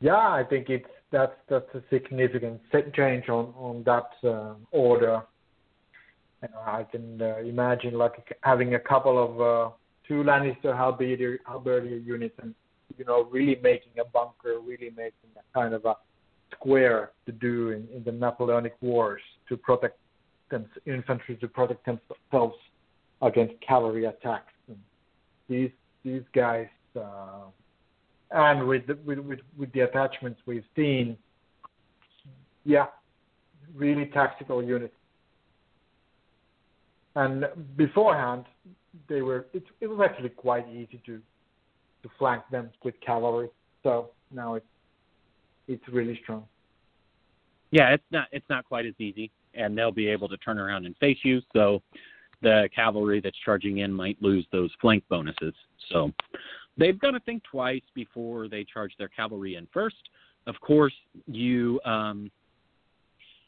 Yeah, I think it's that's that's a significant change on on that uh, order. And I can uh, imagine like having a couple of uh, two Lannister halberdier, halberdier units and you know really making a bunker, really making a kind of a square to do in, in the Napoleonic Wars to protect them, infantry to protect themselves against cavalry attacks. And these these guys, uh, and with the, with, with with the attachments we've seen, yeah, really tactical units. And beforehand, they were it, it was actually quite easy to to flank them with cavalry. So now it's it's really strong. Yeah, it's not it's not quite as easy, and they'll be able to turn around and face you. So the cavalry that's charging in might lose those flank bonuses. So they've got to think twice before they charge their cavalry in first. Of course, you um,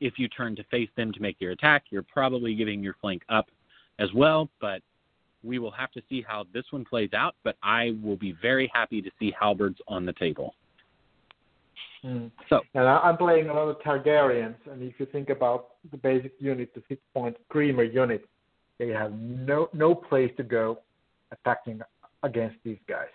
if you turn to face them to make your attack, you're probably giving your flank up as well. But we will have to see how this one plays out, but I will be very happy to see halberds on the table. Mm. So, and I'm playing a lot of Targaryens, and if you think about the basic unit, the six-point screamer unit, they have no no place to go attacking against these guys.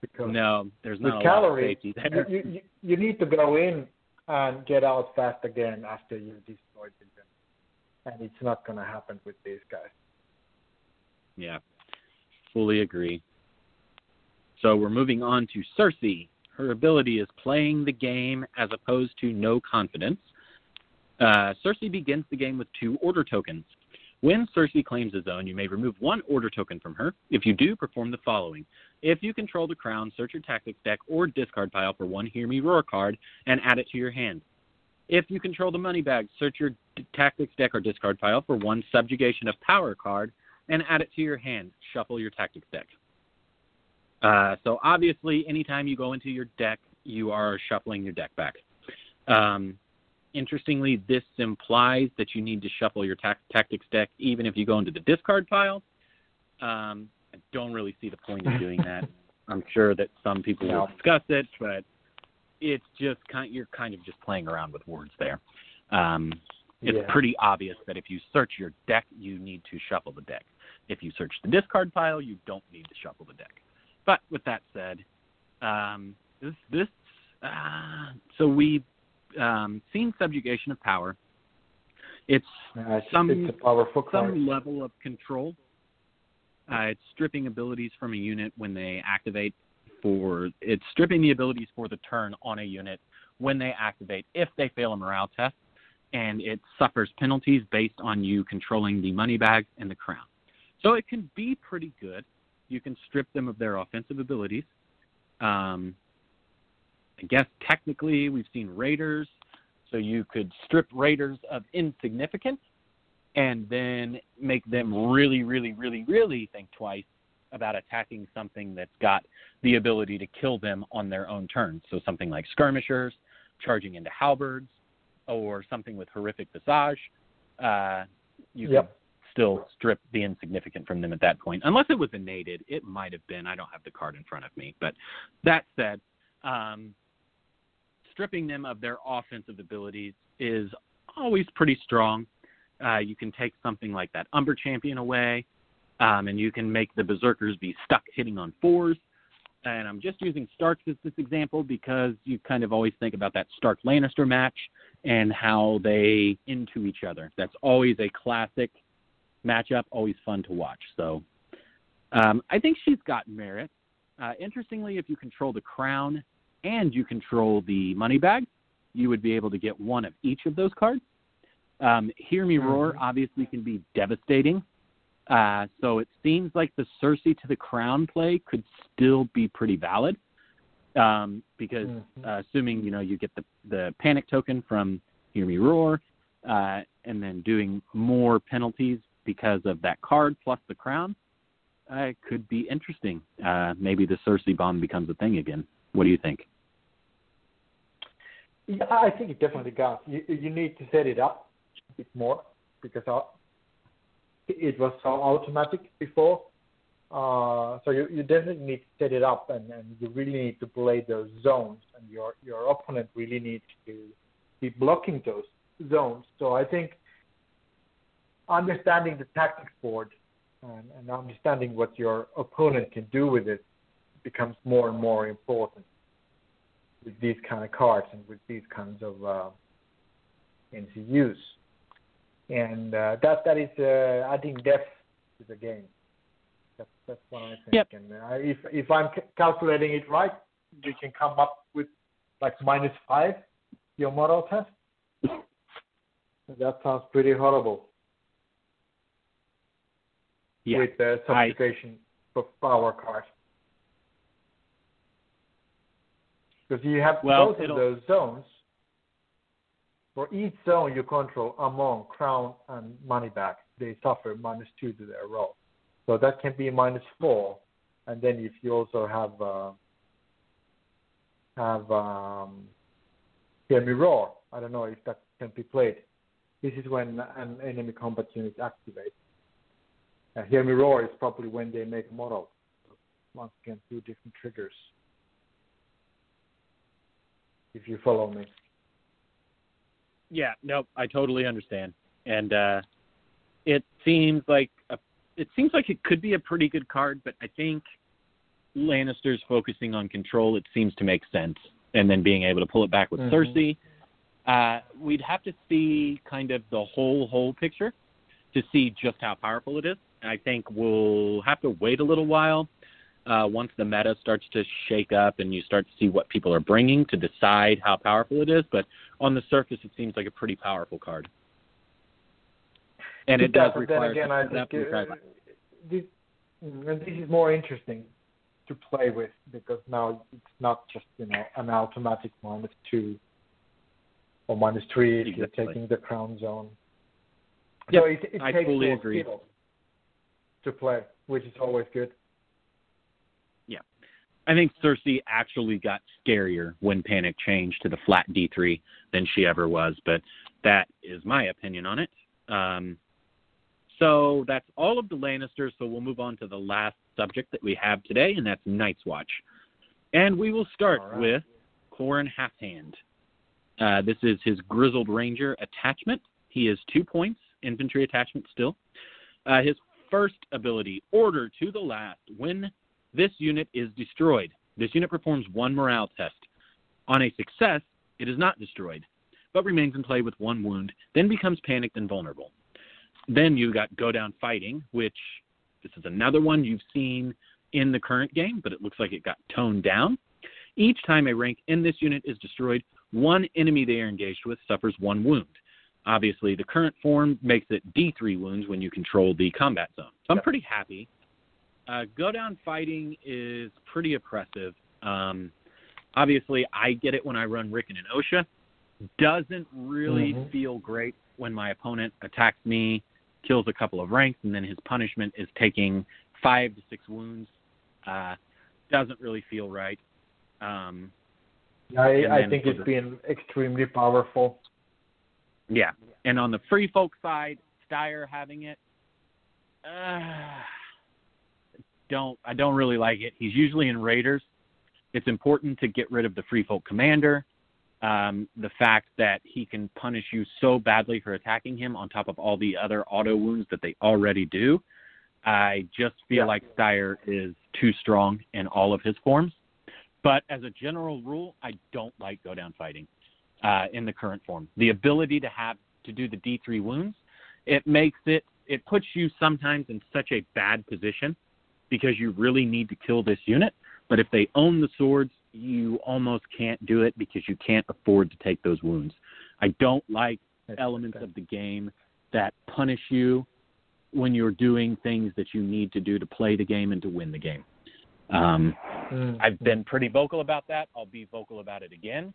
Because no, there's not a lot of safety there. You, you, you need to go in and get out fast again after you destroyed them, and it's not going to happen with these guys. Yeah, fully agree. So we're moving on to Cersei. Her ability is playing the game as opposed to no confidence. Uh, Cersei begins the game with two order tokens. When Cersei claims a zone, you may remove one order token from her. If you do, perform the following. If you control the crown, search your tactics deck or discard pile for one Hear Me Roar card and add it to your hand. If you control the money bag, search your tactics deck or discard pile for one Subjugation of Power card and add it to your hand. Shuffle your tactics deck. Uh, so obviously, anytime you go into your deck, you are shuffling your deck back. Um, interestingly, this implies that you need to shuffle your ta- tactics deck even if you go into the discard pile. Um, I don't really see the point of doing that. I'm sure that some people will discuss it, but it's just kind. You're kind of just playing around with words there. Um, it's yeah. pretty obvious that if you search your deck, you need to shuffle the deck. If you search the discard pile, you don't need to shuffle the deck. But with that said, um, this, this uh, so we've um, seen subjugation of power. It's uh, some it's some level of control. Uh, it's stripping abilities from a unit when they activate. For it's stripping the abilities for the turn on a unit when they activate if they fail a morale test, and it suffers penalties based on you controlling the money bag and the crown. So it can be pretty good. You can strip them of their offensive abilities. Um, I guess technically we've seen raiders, so you could strip raiders of insignificance and then make them really, really, really, really think twice about attacking something that's got the ability to kill them on their own terms. So something like skirmishers, charging into halberds, or something with horrific visage. Uh, you yep. could still strip the insignificant from them at that point, unless it was innate. It might have been. I don't have the card in front of me, but that said, um, stripping them of their offensive abilities is always pretty strong. Uh, you can take something like that Umber Champion away, um, and you can make the Berserkers be stuck hitting on fours. And I'm just using Starks as this example because you kind of always think about that Stark Lannister match and how they into each other. That's always a classic matchup, always fun to watch. So um, I think she's got merit. Uh, interestingly, if you control the crown and you control the money bag, you would be able to get one of each of those cards. Um, Hear Me Roar Mm-hmm. obviously can be devastating. Uh, so it seems like the Cersei to the crown play could still be pretty valid. Um, because Mhm. uh, assuming you know you get the the panic token from Hear Me Roar, uh, and then doing more penalties because of that card plus the crown, uh, it could be interesting. Uh, maybe the Cersei bomb becomes a thing again. What do you think? Yeah, I think it definitely does. You, you need to set it up a bit more because it was so automatic before. Uh, so you, you definitely need to set it up, and, and you really need to play those zones, and your your opponent really needs to be blocking those zones. So I think understanding the tactics board and, and understanding what your opponent can do with it becomes more and more important with these kind of cards and with these kinds of uh, NCUs. And uh, that that is uh, adding depth to the game. That's that's what I think. Yep. And uh, if if I'm c- calculating it right, you can come up with like minus five your model test. that sounds pretty horrible Yeah, with the subjugation for power card. Because you have Well, both of it'll- those zones. For each zone you control among crown and money back, they suffer minus two to their roll. So that can be minus four. And then if you also have uh, have um, hear me roar, I don't know if that can be played. This is when an enemy combat unit activates. Uh, hear me roar is probably when they make model. Once again, two different triggers. If you follow me. Yeah, nope, I totally understand. And uh it seems like a, it seems like it could be a pretty good card, but I think Lannister's focusing on control, it seems to make sense. And then being able to pull it back with Mhm. Cersei. Uh we'd have to see kind of the whole whole picture to see just how powerful it is. I think we'll have to wait a little while uh, once the meta starts to shake up and you start to see what people are bringing to decide how powerful it is. But on the surface, it seems like a pretty powerful card. And it, does but require then again, I think uh, this, and this is more interesting to play with because now it's not just you know an automatic minus two or minus three if Exactly. you're taking the crown zone. Yep, so it, it I takes fully agree. to play, which is always good. I think Cersei actually got scarier when Panic changed to the flat D3 than she ever was, but that is my opinion on it. Um, so that's all of the Lannisters. So we'll move on to the last subject that we have today, and that's Night's Watch. And we will start right. with Qhorin Halfhand. Uh, this is his Grizzled Ranger attachment. He is two points, infantry attachment still. Uh, his first ability, Order to the Last. When this unit is destroyed, this unit performs one morale test. On a success, it is not destroyed, but remains in play with one wound, then becomes panicked and vulnerable. Then you've got Go Down Fighting, which this is another one you've seen in the current game, but it looks like it got toned down. Each time a rank in this unit is destroyed, one enemy they are engaged with suffers one wound. Obviously, the current form makes it D3 wounds when you control the combat zone. So I'm pretty happy. Uh, go down fighting is pretty oppressive. Um, obviously, I get it when I run Rickon and Osha. Doesn't really Mhm. feel great when my opponent attacks me, kills a couple of ranks, and then his punishment is taking five to six wounds. Uh, doesn't really feel right. Um, I, I think it's the- been extremely powerful. Yeah. And on the free folk side, Styr having it, uh, don't I don't really like it. He's usually in Raiders. It's important to get rid of the free folk commander. Um, the fact that he can punish you so badly for attacking him on top of all the other auto wounds that they already do. I just feel Yeah. like Styr is too strong in all of his forms. But as a general rule, I don't like go down fighting uh, in the current form. The ability to have to do the D3 wounds, it makes it it puts you sometimes in such a bad position because you really need to kill this unit. But if they own the swords, you almost can't do it because you can't afford to take those wounds. I don't like elements of the game that punish you when you're doing things that you need to do to play the game and to win the game. Um, Mm. I've been pretty vocal about that. I'll be vocal about it again.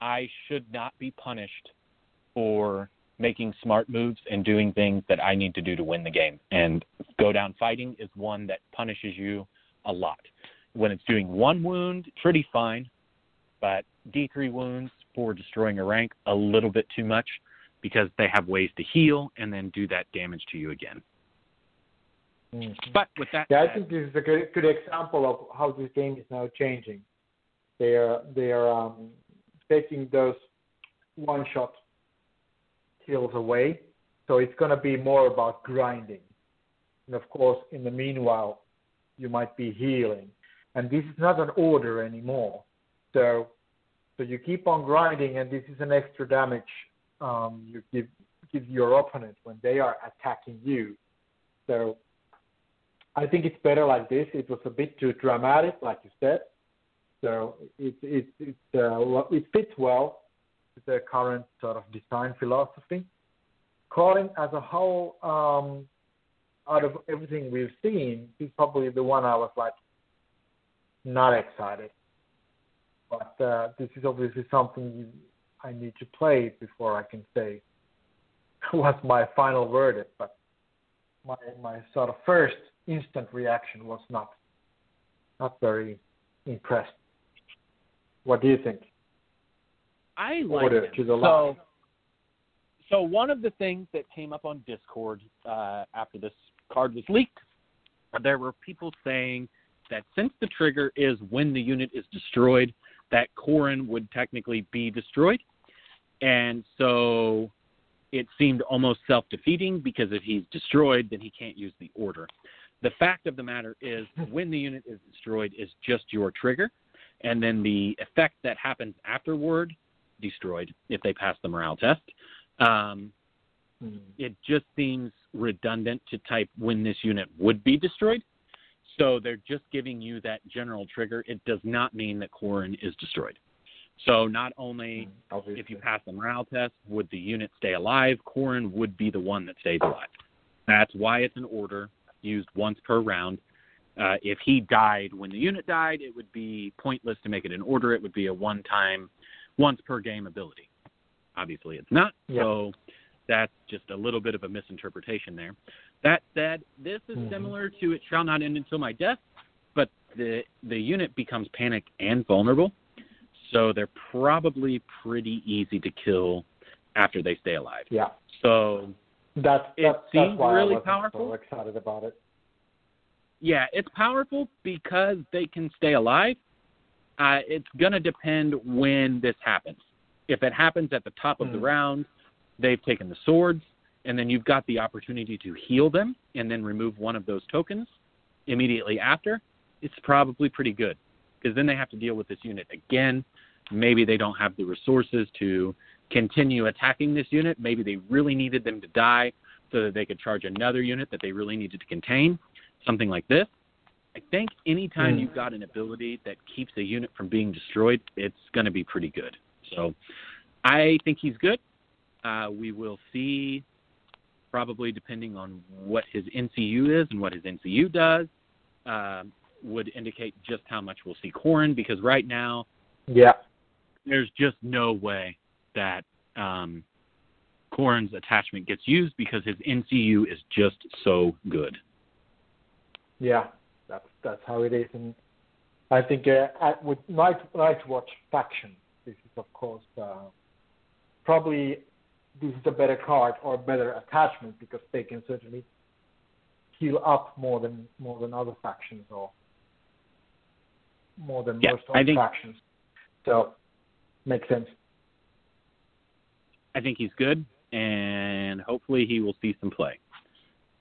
I should not be punished for making smart moves and doing things that I need to do to win the game. And go down fighting is one that punishes you a lot. When it's doing one wound, pretty fine, but D3 wounds for destroying a rank, a little bit too much because they have ways to heal and then do that damage to you again. Mhm. But with that Yeah, I think this is a good, good example of how this game is now changing. They are they are um, taking those one shot kills away, so it's going to be more about grinding. And of course, in the meanwhile, you might be healing, and this is not an order anymore. So so you keep on grinding, and this is an extra damage um, you give give your opponent when they are attacking you. So I think it's better like this. It was a bit too dramatic, like you said. So it it it uh, it fits well with the current sort of design philosophy. Calling as a whole, um, out of everything we've seen, he's probably the one I was like not excited. But uh, this is obviously something I need to play before I can say what's my final verdict. But my my sort of first instant reaction was not not very impressed. What do you think? I like him. to the so, so one of the things that came up on Discord uh, after this card was leaked, there were people saying that since the trigger is when the unit is destroyed, that Qhorin would technically be destroyed, and so it seemed almost self-defeating because if he's destroyed, then he can't use the order. The fact of the matter is, when the unit is destroyed, is just your trigger, and then the effect that happens afterward destroyed if they pass the morale test. Um, Hmm. it just seems redundant to type when this unit would be destroyed. So they're just giving you that general trigger. It does not mean that Qhorin is destroyed. So not only Obviously. if you pass the morale test, would the unit stay alive, Qhorin would be the one that stays alive. That's why it's an order used once per round. Uh, if he died when the unit died, it would be pointless to make it an order. It would be a one time, once per game ability. Obviously, it's not. Yeah. So that's just a little bit of a misinterpretation there. That said, this is Mhm. similar to It Shall Not End Until My Death, but the the unit becomes panicked and vulnerable, so they're probably pretty easy to kill after they stay alive. Yeah, So that's It seems that's why really I powerful. so excited about it. yeah, it's powerful because they can stay alive. Uh, it's gonna depend when this happens. If it happens at the top of the Mm. round, they've taken the swords, and then you've got the opportunity to heal them and then remove one of those tokens immediately after. It's probably pretty good because then they have to deal with this unit again. Maybe they don't have the resources to continue attacking this unit. Maybe they really needed them to die so that they could charge another unit that they really needed to contain. Something like this. I think anytime Hmm. you've got an ability that keeps a unit from being destroyed, it's going to be pretty good. So I think he's good. Uh, we will see, probably depending on what his NCU is and what his NCU does, uh, would indicate just how much we'll see Qhorin. Because right now, Yeah. there's just no way that um, Qhorin's attachment gets used because his NCU is just so good. Yeah, that's that's how it is, and I think uh, at, with Night Night Watch faction, this is of course uh, probably this is a better card or better attachment because they can certainly heal up more than more than other factions or more than Yeah, most other think- factions. So makes sense. I think he's good, and hopefully he will see some play.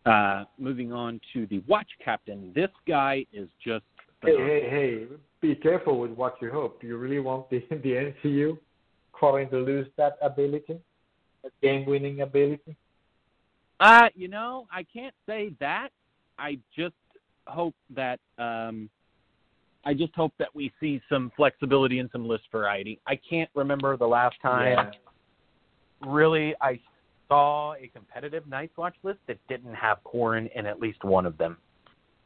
Uh, moving on to the watch captain. This guy is just Hey, phenomenal. hey, hey! Be careful with what you hope. Do you really want the the NCU Qhorin to lose that ability, that game-winning ability? Uh, you know, I can't say that. I just hope that um, I just hope that we see some flexibility and some list variety. I can't remember the last time Yeah. really I saw a competitive Night's Watch list that didn't have Qhorin in at least one of them.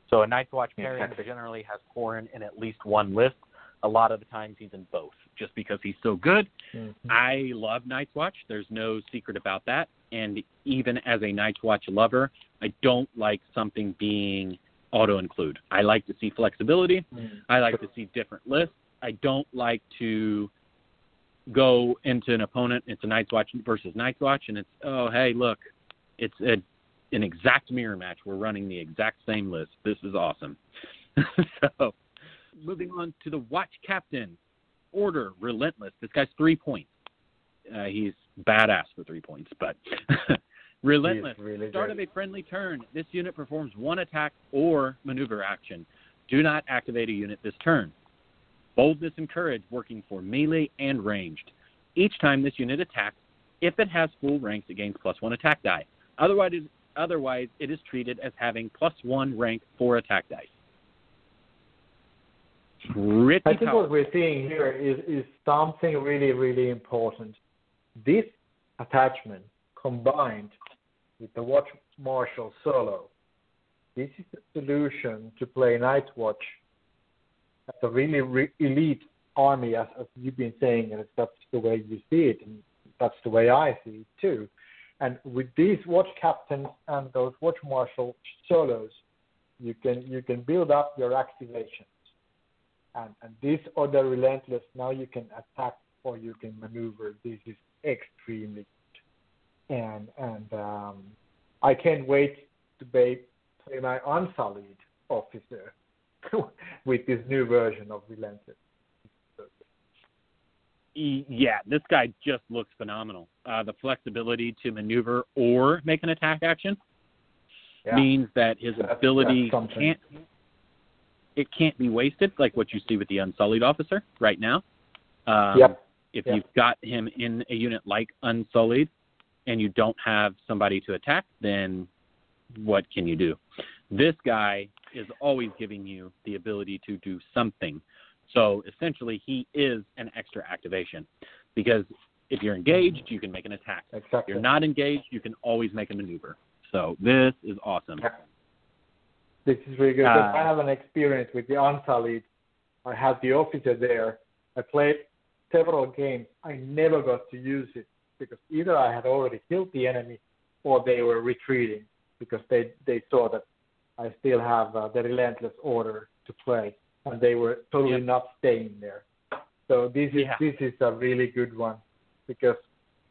So a Night's Watch pairing generally has Qhorin in at least one list. A lot of the times he's in both, just because he's so good. Mhm. I love Night's Watch. There's no secret about that. And even as a Night's Watch lover, I don't like something being auto include. I like to see flexibility. Mm. I like to see different lists. I don't like to go into an opponent. It's a Night's Watch versus Night's Watch, and it's oh hey look, it's a, an exact mirror match. We're running the exact same list. This is awesome. so, moving on to the Watch Captain Order Relentless. This guy's three points. Uh, he's badass for three points, but Relentless. Really Start of a friendly turn. This unit performs one attack or maneuver action. Do not activate a unit this turn. Boldness and courage working for melee and ranged. Each time this unit attacks, if it has full ranks, it gains plus one attack die. Otherwise, it, otherwise it is treated as having plus one rank for attack dice. Pretty I think powerful. what we're seeing here is, is something really, really important. This attachment combined with the Watch Marshal solo, this is the solution to play Night Watch as a really re- elite army, as, as you've been saying, and that's the way you see it, and that's the way I see it too. And with these watch captains and those watch marshal solos, you can you can build up your activations. And, and this other relentless now you can attack or you can maneuver. This is extremely good. And and um, i can't wait to play, play my unsullied officer with this new version of relentless yeah, this guy just looks phenomenal. Uh, the flexibility to maneuver or make an attack action yeah. means that his That's- ability that's can't it can't be wasted like what you see with the unsullied officer right now. Um, Yep. If Yep. you've got him in a unit like unsullied and you don't have somebody to attack, then what can you do? This guy is always giving you the ability to do something. So essentially, he is an extra activation because if you're engaged, you can make an attack. If you're not engaged, you can always make a maneuver. So this is awesome. Yeah. This is really good. Uh, I have an experience with the Unsullied. I had the officer there. I played several games. I never got to use it because either I had already killed the enemy or they were retreating because they, they saw that I still have uh, the Relentless Order to play and they were totally Yep. not staying there. So this is Yeah. this is a really good one because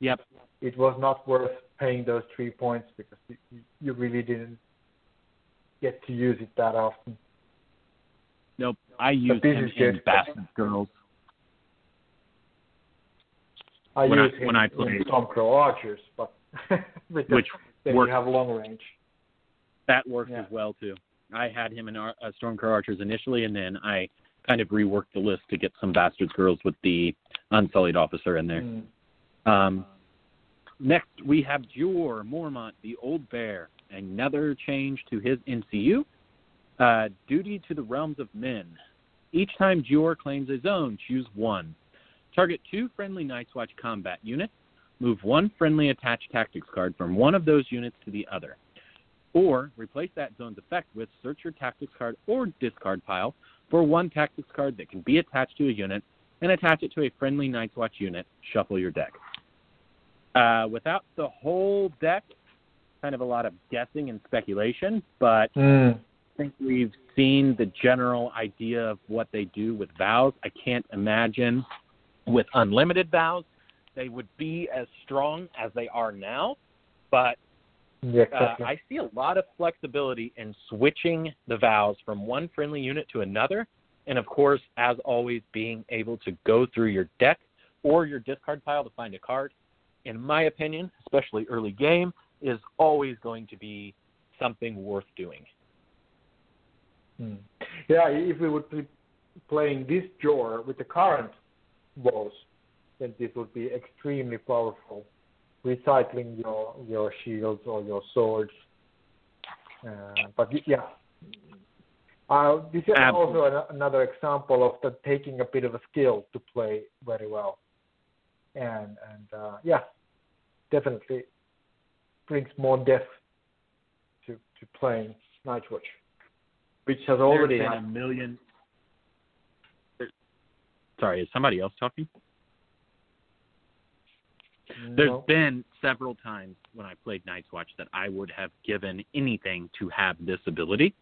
Yep. it was not worth paying those three points because you, you- really didn't get to use it that often. Nope. I use this him in good. Bastard Girls. I When I- use him when I in played- Stormcrow Archers, but Which you have long range. That works Yeah. as well too. I had him in Ar- uh, Stormcrow Archers initially, and then I kind of reworked the list to get some Bastards Girls with the Unsullied Officer in there. Mm. Um, next, we have Jeor Mormont, the Old Bear. Another change to his NCU. Uh, duty to the realms of men. Each time Jeor claims a zone, choose one. Target two friendly Night's Watch combat units. Move one friendly attached tactics card from one of those units to the other. Or replace that zone's effect with search your tactics card or discard pile for one tactics card that can be attached to a unit and attach it to a friendly Night's Watch unit. Shuffle your deck. Uh, without the whole deck, kind of a lot of guessing and speculation, but Mm. I think we've seen the general idea of what they do with vows. I can't imagine with unlimited vows they would be as strong as they are now, but Yeah, uh. I see a lot of flexibility in switching the vows from one friendly unit to another, and of course, as always, being able to go through your deck or your discard pile to find a card. In my opinion, especially early game, is always going to be something worth doing. Hmm. Yeah, if we would be playing this drawer with the current balls, then this would be extremely powerful. Recycling your your shields or your swords. Uh, but yeah, uh, this is Absolutely. also an, another example of the taking a bit of a skill to play very well. And and uh, yeah, definitely brings more depth to to playing Nightwatch, which has already There's had a million. Sorry, is somebody else talking? There's No. been several times when I played Night's Watch that I would have given anything to have this ability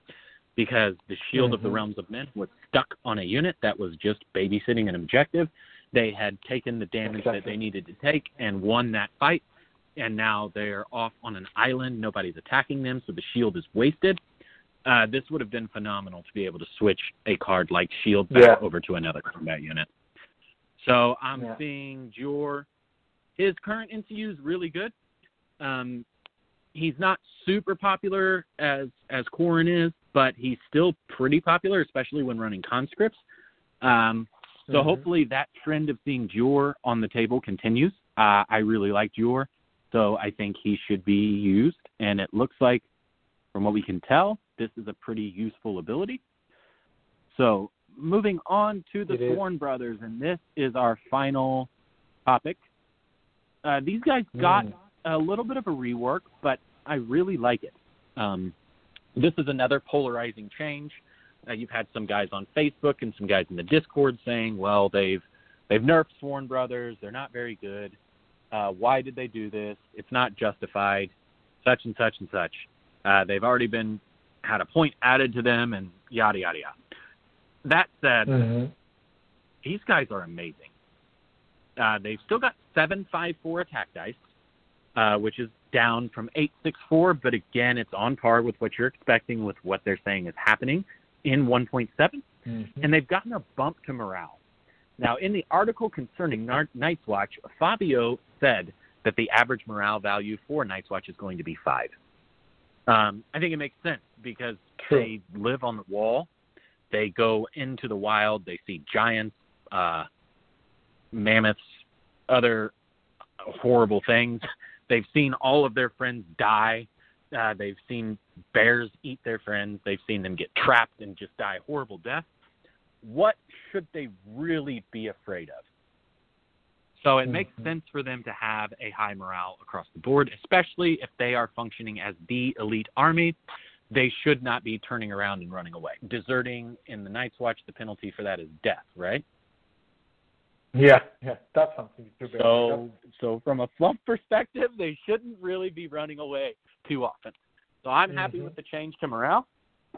because the Shield of the Mhm. Realms of Men was stuck on a unit that was just babysitting an objective. They had taken the damage that they needed to take and won that fight, and now they're off on an island. Nobody's attacking them, so the shield is wasted. Uh, this would have been phenomenal to be able to switch a card like Shield back Yeah. over to another combat unit. So I'm Yeah. seeing Jeor. His current NCU is really good. Um, he's not super popular as as Qhorin is, but he's still pretty popular, especially when running conscripts. Um, so Mhm. hopefully that trend of seeing Jeor on the table continues. Uh, I really like Jeor, so I think he should be used. And it looks like, from what we can tell, this is a pretty useful ability. So moving on to the It is. Sworn Brothers, and this is our final topic. Uh, these guys got Mm. a little bit of a rework, but I really like it. Um, this is another polarizing change. Uh, you've had some guys on Facebook and some guys in the Discord saying, "Well, they've they've nerfed Sworn Brothers. They're not very good. Uh, why did they do this? It's not justified. Such and such and such. Uh, they've already been had a point added to them, and yada yada yada." That said, Mhm. these guys are amazing. Uh, they've still got seven five four attack dice, uh, which is down from eight six four, but again, it's on par with what you're expecting with what they're saying is happening in 1.7, Mhm. and they've gotten a bump to morale. Now, in the article concerning Night's Watch, Fabio said that the average morale value for Night's Watch is going to be five. Um, I think it makes sense because True. they live on the wall. They go into the wild. They see giants, uh, mammoths, other horrible things. They've seen all of their friends die. Uh, they've seen bears eat their friends. They've seen them get trapped and just die horrible deaths. What should they really be afraid of? So it makes Mhm. sense for them to have a high morale across the board, especially if they are functioning as the elite army. They should not be turning around and running away. Deserting in the Night's Watch, the penalty for that is death, right? Yeah, yeah, that's something to be So, so from a fluff perspective, they shouldn't really be running away too often. So I'm happy Mhm. with the change to morale.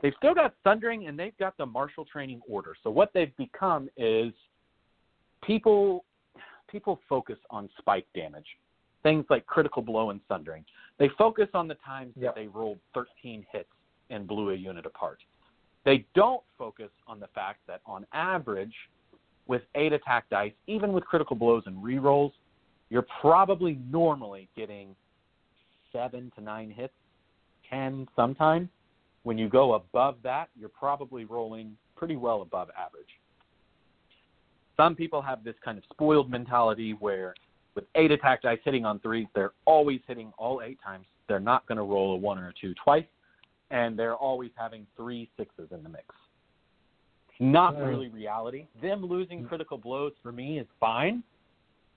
They've still got Sundering and they've got the Martial Training Order. So what they've become is people people focus on spike damage, things like critical blow and Sundering. They focus on the times Yep. that they rolled 13 hits and blew a unit apart. They don't focus on the fact that on average, with eight attack dice, even with critical blows and rerolls, you're probably normally getting seven to nine hits, ten sometimes. When you go above that, you're probably rolling pretty well above average. Some people have this kind of spoiled mentality where with eight attack dice hitting on threes, they're always hitting all eight times. They're not going to roll a one or a two twice, and they're always having three sixes in the mix. Not really reality. Them losing mm. critical blows for me is fine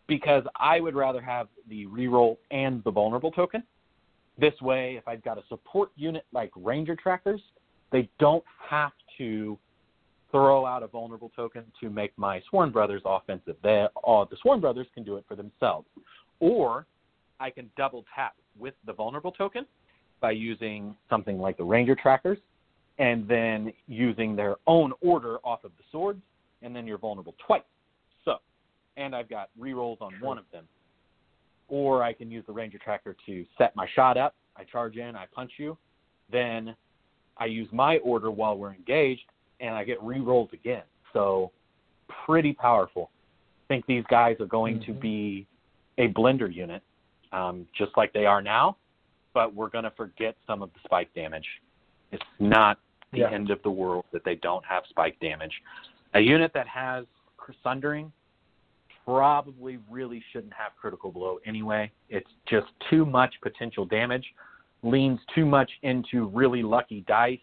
because I would rather have the reroll and the vulnerable token. This way, if I've got a support unit like Ranger Trackers, they don't have to throw out a vulnerable token to make my Sworn Brothers offensive. They, all, the Sworn Brothers can do it for themselves. Or I can double tap with the vulnerable token by using something like the Ranger Trackers and then using their own order off of the swords, and then you're vulnerable twice. So, and I've got rerolls on one of them. Or I can use the Ranger Tracker to set my shot up. I charge in, I punch you, then I use my order while we're engaged, and I get rerolls again. So, pretty powerful. I think these guys are going to Mhm. be a blender unit, um, just like they are now, but we're going to forget some of the spike damage. It's not the Yeah. end of the world that they don't have spike damage. A unit that has sundering probably really shouldn't have critical blow anyway. It's just too much potential damage, leans too much into really lucky dice,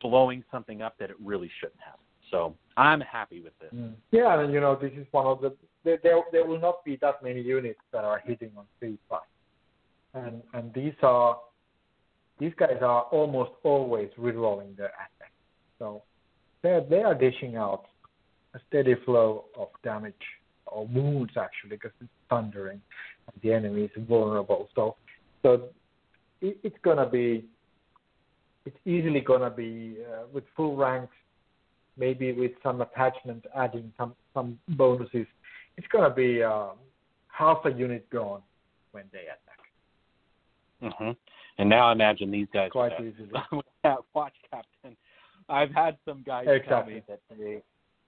blowing something up that it really shouldn't have. So I'm happy with this. Mm. Yeah, and you know this is one of the there there, there will not be that many units that are hitting on three plus, and and these are these guys are almost always re-rolling their attacks, so they they are dishing out a steady flow of damage or wounds actually because it's sundering and the enemy is vulnerable. So so it, it's gonna be it's easily gonna be uh, with full ranks maybe with some attachment adding some some bonuses, it's gonna be um, half a unit gone when they attack. hmm And now imagine these guys Quite with easily. that, watch captain. I've had some guys tell me that they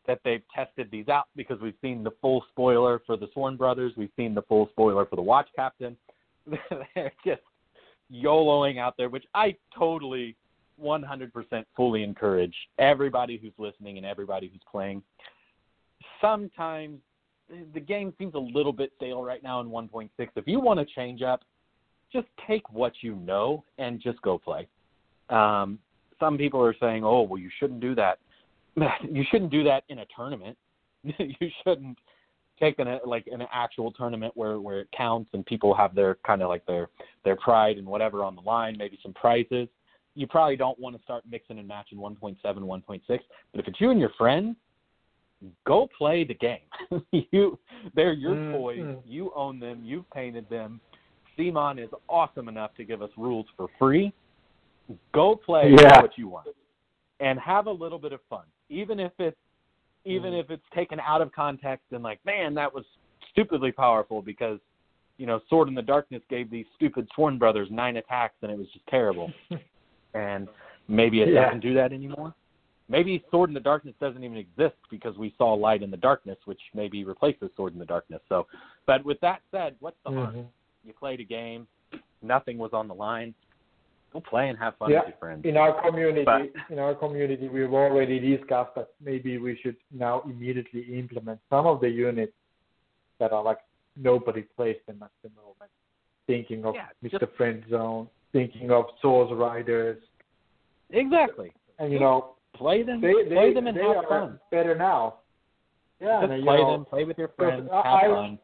that they've tested these out because we've seen the full spoiler for the Sworn Brothers, we've seen the full spoiler for the Watch Captain. They're just YOLOing out there, which I totally 100% fully encourage everybody who's listening and everybody who's playing. Sometimes the game seems a little bit stale right now in 1.6. If you want to change up, just take what you know and just go play. Um, some people are saying, "Oh, well, you shouldn't do that." You shouldn't do that in a tournament. you shouldn't take an like an actual tournament where where it counts and people have their kind of like their their pride and whatever on the line, maybe some prizes. You probably don't want to start mixing and matching 1.7, 1.6. But if it's you and your friends, go play the game. you, they're your Mm, toys. You own them. You've painted them. Simon is awesome enough to give us rules for free. Go play Yeah. what you want, and have a little bit of fun, even if it's even Mm. if it's taken out of context and like, man, that was stupidly powerful because you know, Sword in the Darkness gave these stupid Sworn brothers nine attacks and it was just terrible. and maybe it Yeah. doesn't do that anymore. Maybe Sword in the Darkness doesn't even exist because we saw Light in the Darkness, which maybe replaces Sword in the Darkness. So, but with that said, what's the harm? You played a game, nothing was on the line. Go play and have fun Yeah. with your friends. In our community, But- in our community, we've already discussed that maybe we should now immediately implement some of the units that are like nobody plays them at the moment. Thinking of Yeah, Mr. just- Friend Zone, thinking of Zorse Riders, Exactly. and you know Play them. they they, play them and they have are fun. better now. Yeah, Just and, you play know, them. Play with your friends. Have I- fun.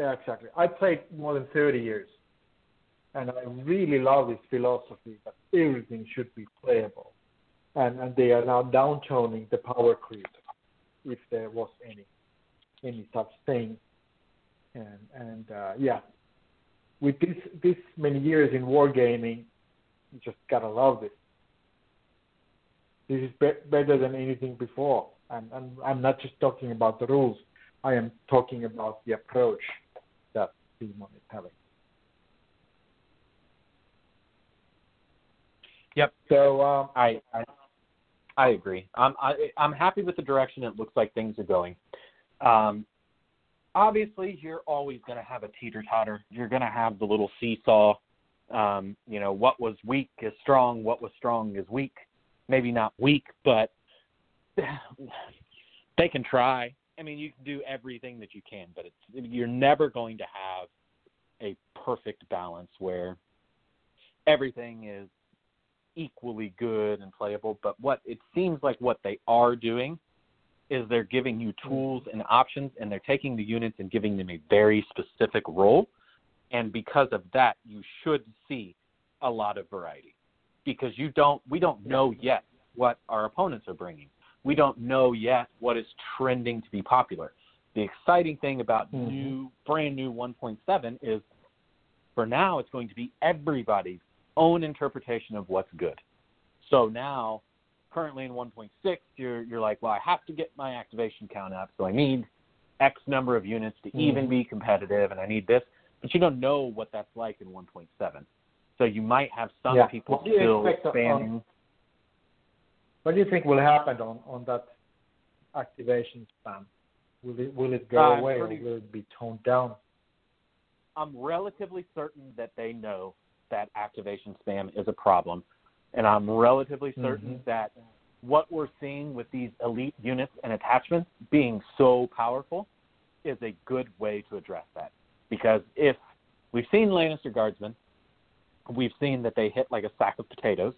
Yeah, exactly. I played more than 30 years, and I really love this philosophy that everything should be playable, and and they are now downtoning the power creep, if there was any any such thing, and and uh, yeah, with this this many years in wargaming, you just gotta love this. This is be- better than anything before, and and I'm not just talking about the rules. I am talking about the approach is having. Yep. So um, I, I I agree. I'm I, I'm happy with the direction it looks like things are going. Um, obviously, you're always going to have a teeter totter. You're going to have the little seesaw. Um, you know, what was weak is strong. What was strong is weak. Maybe not weak, but they can try. I mean, you can do everything that you can, but it's you're never going to have perfect balance where everything is equally good and playable. But what it seems like what they are doing is they're giving you tools and options, and they're taking the units and giving them a very specific role. And because of that, you should see a lot of variety because you don't we don't know yet what our opponents are bringing. We don't know yet what is trending to be popular. The exciting thing about Mhm. new brand new 1.7 is for now it's going to be everybody's own interpretation of what's good. So now currently in 1.6 you're you're like, well I have to get my activation count up, so I need X number of units to even Mhm. be competitive and I need this, but you don't know what that's like in 1.7. So you might have some Yeah. people What still expanding. on- What do you think will happen on, on that activation spam? Will it will it go Uh, away pretty- or will it be toned down? I'm relatively certain that they know that activation spam is a problem, and I'm relatively certain Mhm. that what we're seeing with these elite units and attachments being so powerful is a good way to address that. Because if we've seen Lannister Guardsmen, we've seen that they hit like a sack of potatoes.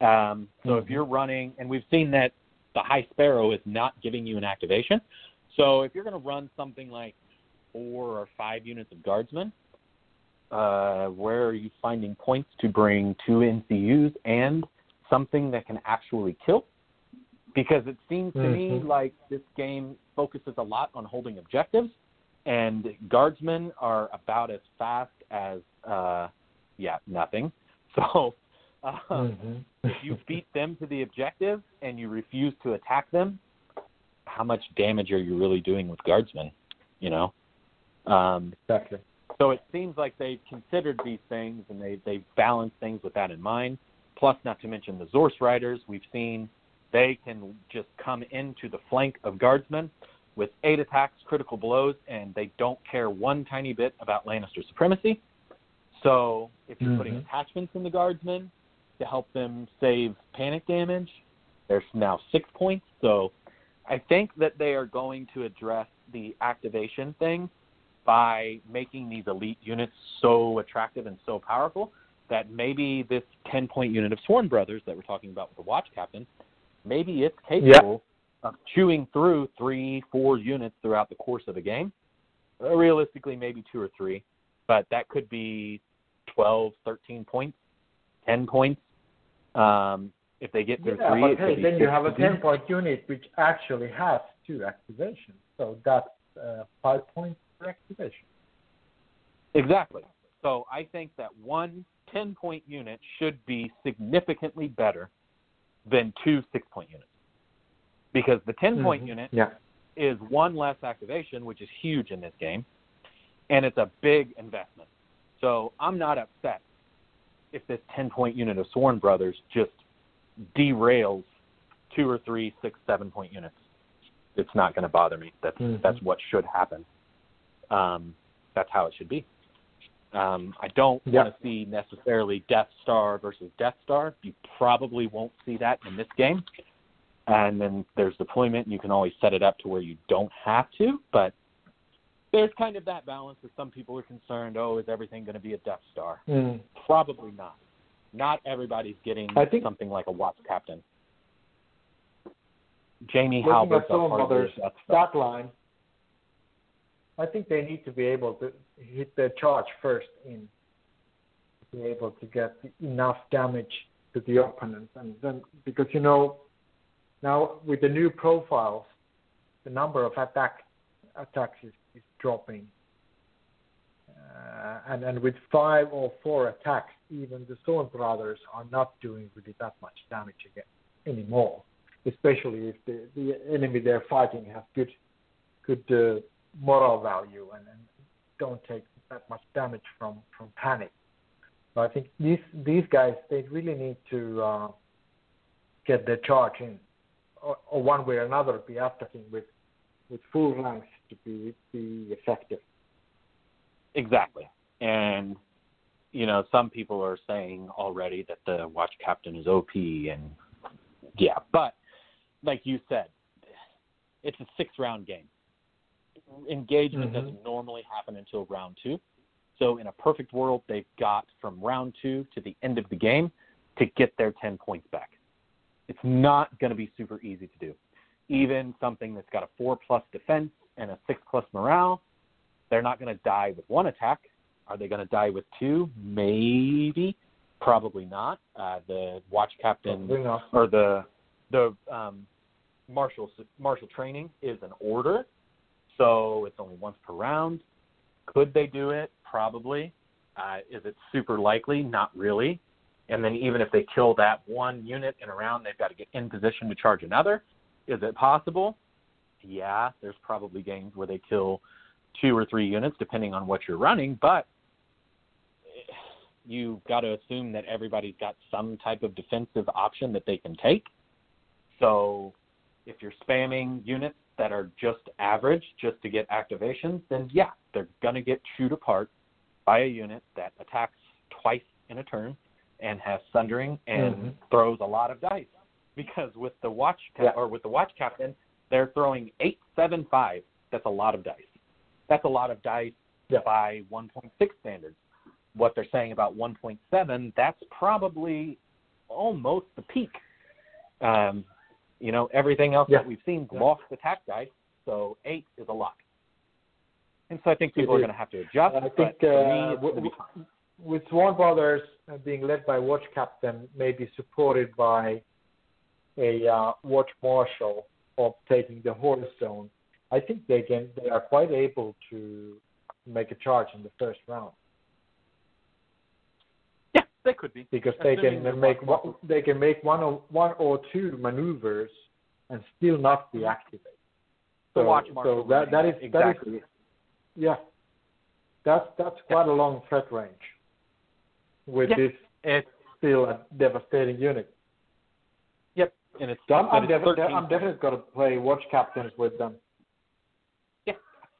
Um, so if Mhm. you're running, and we've seen that the High Sparrow is not giving you an activation. So if you're going to run something like four or five units of guardsmen, uh, where are you finding points to bring two NCUs and something that can actually kill? Because it seems to me Mhm. like this game focuses a lot on holding objectives, and guardsmen are about as fast as, uh, yeah, nothing. So uh, Mhm. if you beat them to the objective and you refuse to attack them, how much damage are you really doing with guardsmen? You know. Um, exactly. so it seems like they've considered these things and they they've balanced things with that in mind. Plus, not to mention the Zorse Riders, we've seen they can just come into the flank of guardsmen with eight attacks, critical blows, and they don't care one tiny bit about Lannister supremacy. So if you're putting Mhm. attachments in the guardsmen to help them save panic damage, there's now six points. So I think that they are going to address the activation thing by making these elite units so attractive and so powerful that maybe this 10 point unit of Sworn Brothers that we're talking about with the Watch Captain, maybe it's capable of chewing through three, four units throughout the course of a game. Uh, Realistically, maybe two or three, but that could be 12, 13 points, 10 points. Um, if they get through Yeah, three, but hey, then you have a 10 point unit which actually has two activations. So that's uh, five points per activation. Exactly. So I think that one 10 point unit should be significantly better than two six point units. Because the 10 point Mhm. unit Yeah. is one less activation, which is huge in this game, and it's a big investment. So I'm not upset if this 10 point unit of Sworn Brothers just derails two or three, six, seven point units. It's not going to bother me. That's Mhm. that's what should happen. Um, that's how it should be. Um, I don't Yeah. want to see necessarily Death Star versus Death Star. You probably won't see that in this game. And then there's deployment, you can always set it up to where you don't have to. But there's kind of that balance where some people are concerned, oh, is everything going to be a Death Star? Mm. Probably not. Not everybody's getting I think- something like a Watch Captain. Jamie Halbert's a part of the Death Star. stat line, I think they need to be able to hit their charge first in be able to get enough damage to the opponent, and then because you know now with the new profiles, the number of attack attacks is, is dropping, uh, and and with five or four attacks, even the Sworn Brothers are not doing really that much damage again anymore. Especially if the, the enemy they're fighting has good good uh, moral value and, and don't take that much damage from from panic. So I think these these guys they really need to uh, get their charge in, or, or one way or another be attacking with with full ranks to be be effective. Exactly. And you know, some people are saying already that the watch captain is OP and yeah, but like you said, it's a six round game. Engagement Mhm. doesn't normally happen until round two. So in a perfect world, they've got from round two to the end of the game to get their 10 points back. It's not going to be super easy to do. Even something that's got a 4 plus defense and a 6 plus morale, they're not going to die with one attack. Are they going to die with two? Maybe. Probably not. Uh, the watch captain or the the um, martial martial training is an order, so it's only once per round. Could they do it? Probably. Uh, is it super likely? Not really. And then even if they kill that one unit in a round, they've got to get in position to charge another. Is it possible? Yeah, there's probably games where they kill two or three units depending on what you're running, but you've got to assume that everybody's got some type of defensive option that they can take. So if you're spamming units that are just average just to get activations, then yeah, they're going to get chewed apart by a unit that attacks twice in a turn and has sundering and mm-hmm. throws a lot of dice. Because with the watch ca- yeah. or with the watch captain, they're throwing eight, seven, five. That's a lot of dice. That's a lot of dice yeah. by 1.6 standards. What they're saying about 1.7, that's probably almost the peak. Um, you know, everything else yeah. that we've seen lost attack dice, so eight is a lot. And so I think people are going to have to adjust. I think uh, with, with Sworn Brothers uh, being led by Watch Captain, maybe supported by a uh, Watch Marshal of taking the Horror Zone, I think they can they are quite able to make a charge in the first round. They could be because they can make one, they can make one or one or two maneuvers and still not be mm-hmm. activated. So, watch so that that is exactly. that is yeah. That's that's quite yeah. a long threat range. With yeah. this it's still a devastating unit. Yep, and it's. So I'm, I'm, dev- I'm definitely going to play watch captains with them. Yeah,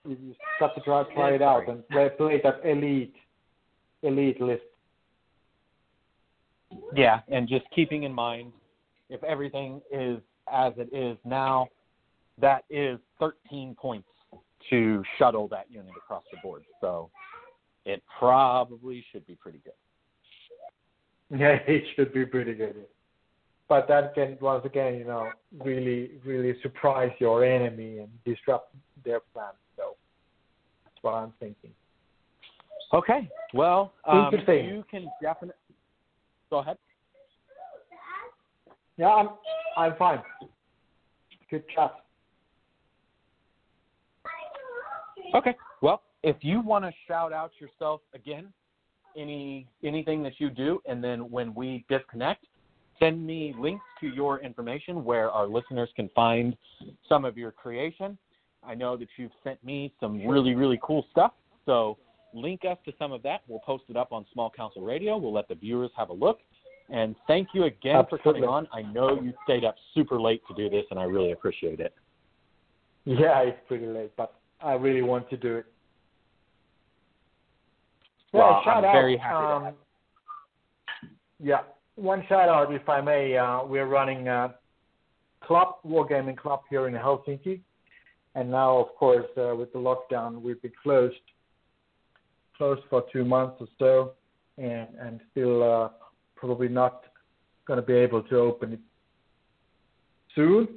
you just got to try try it out and play play that elite elite list. Yeah, and just keeping in mind if everything is as it is now, that is 13 points to shuttle that unit across the board. So it probably should be pretty good. Yeah, it should be pretty good. But that can once again, you know, really, really surprise your enemy and disrupt their plans. So that's what I'm thinking. Okay. Well, um, you can definitely Go ahead. Yeah, I'm I'm fine. Good chat. Okay. Well, if you want to shout out yourself again, any anything that you do, and then when we disconnect, send me links to your information where our listeners can find some of your creation. I know that you've sent me some really really cool stuff, so link us to some of that. We'll post it up on Small Council Radio. We'll let the viewers have a look. And thank you again Absolutely. for coming on. I know you stayed up super late to do this, and I really appreciate it. Yeah, it's pretty late, but I really want to do it. Well, shout I'm out. very happy. Um, yeah, one shout out, if I may. Uh, we're running a club, wargaming club here in Helsinki, and now, of course, uh, with the lockdown, we've been closed closed for two months or so, and and still uh, probably not going to be able to open it soon.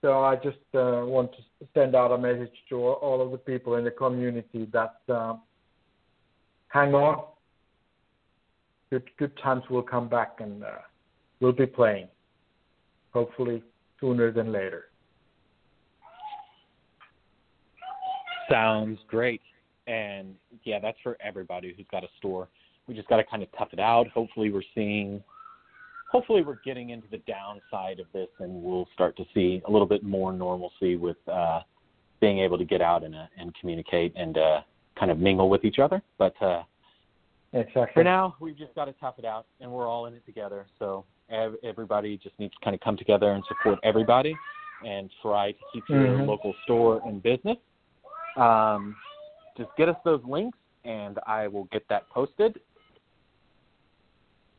So I just uh, want to send out a message to all of the people in the community that uh, hang on. Good good times will come back, and uh, we'll be playing. Hopefully sooner than later. Sounds great. And yeah, that's for everybody who's got a store. We just got to kind of tough it out. Hopefully, we're seeing, hopefully, we're getting into the downside of this, and we'll start to see a little bit more normalcy with uh, being able to get out and uh, and communicate and uh, kind of mingle with each other. But uh, exactly. for now, we've just got to tough it out, and we're all in it together. So ev- everybody just needs to kind of come together and support everybody, and try to keep your mm-hmm. local store in business. Um, just get us those links and I will get that posted.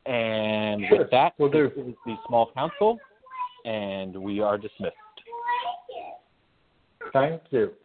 And sure. with that, we'll do. this is the small council, and we are dismissed. Thank you.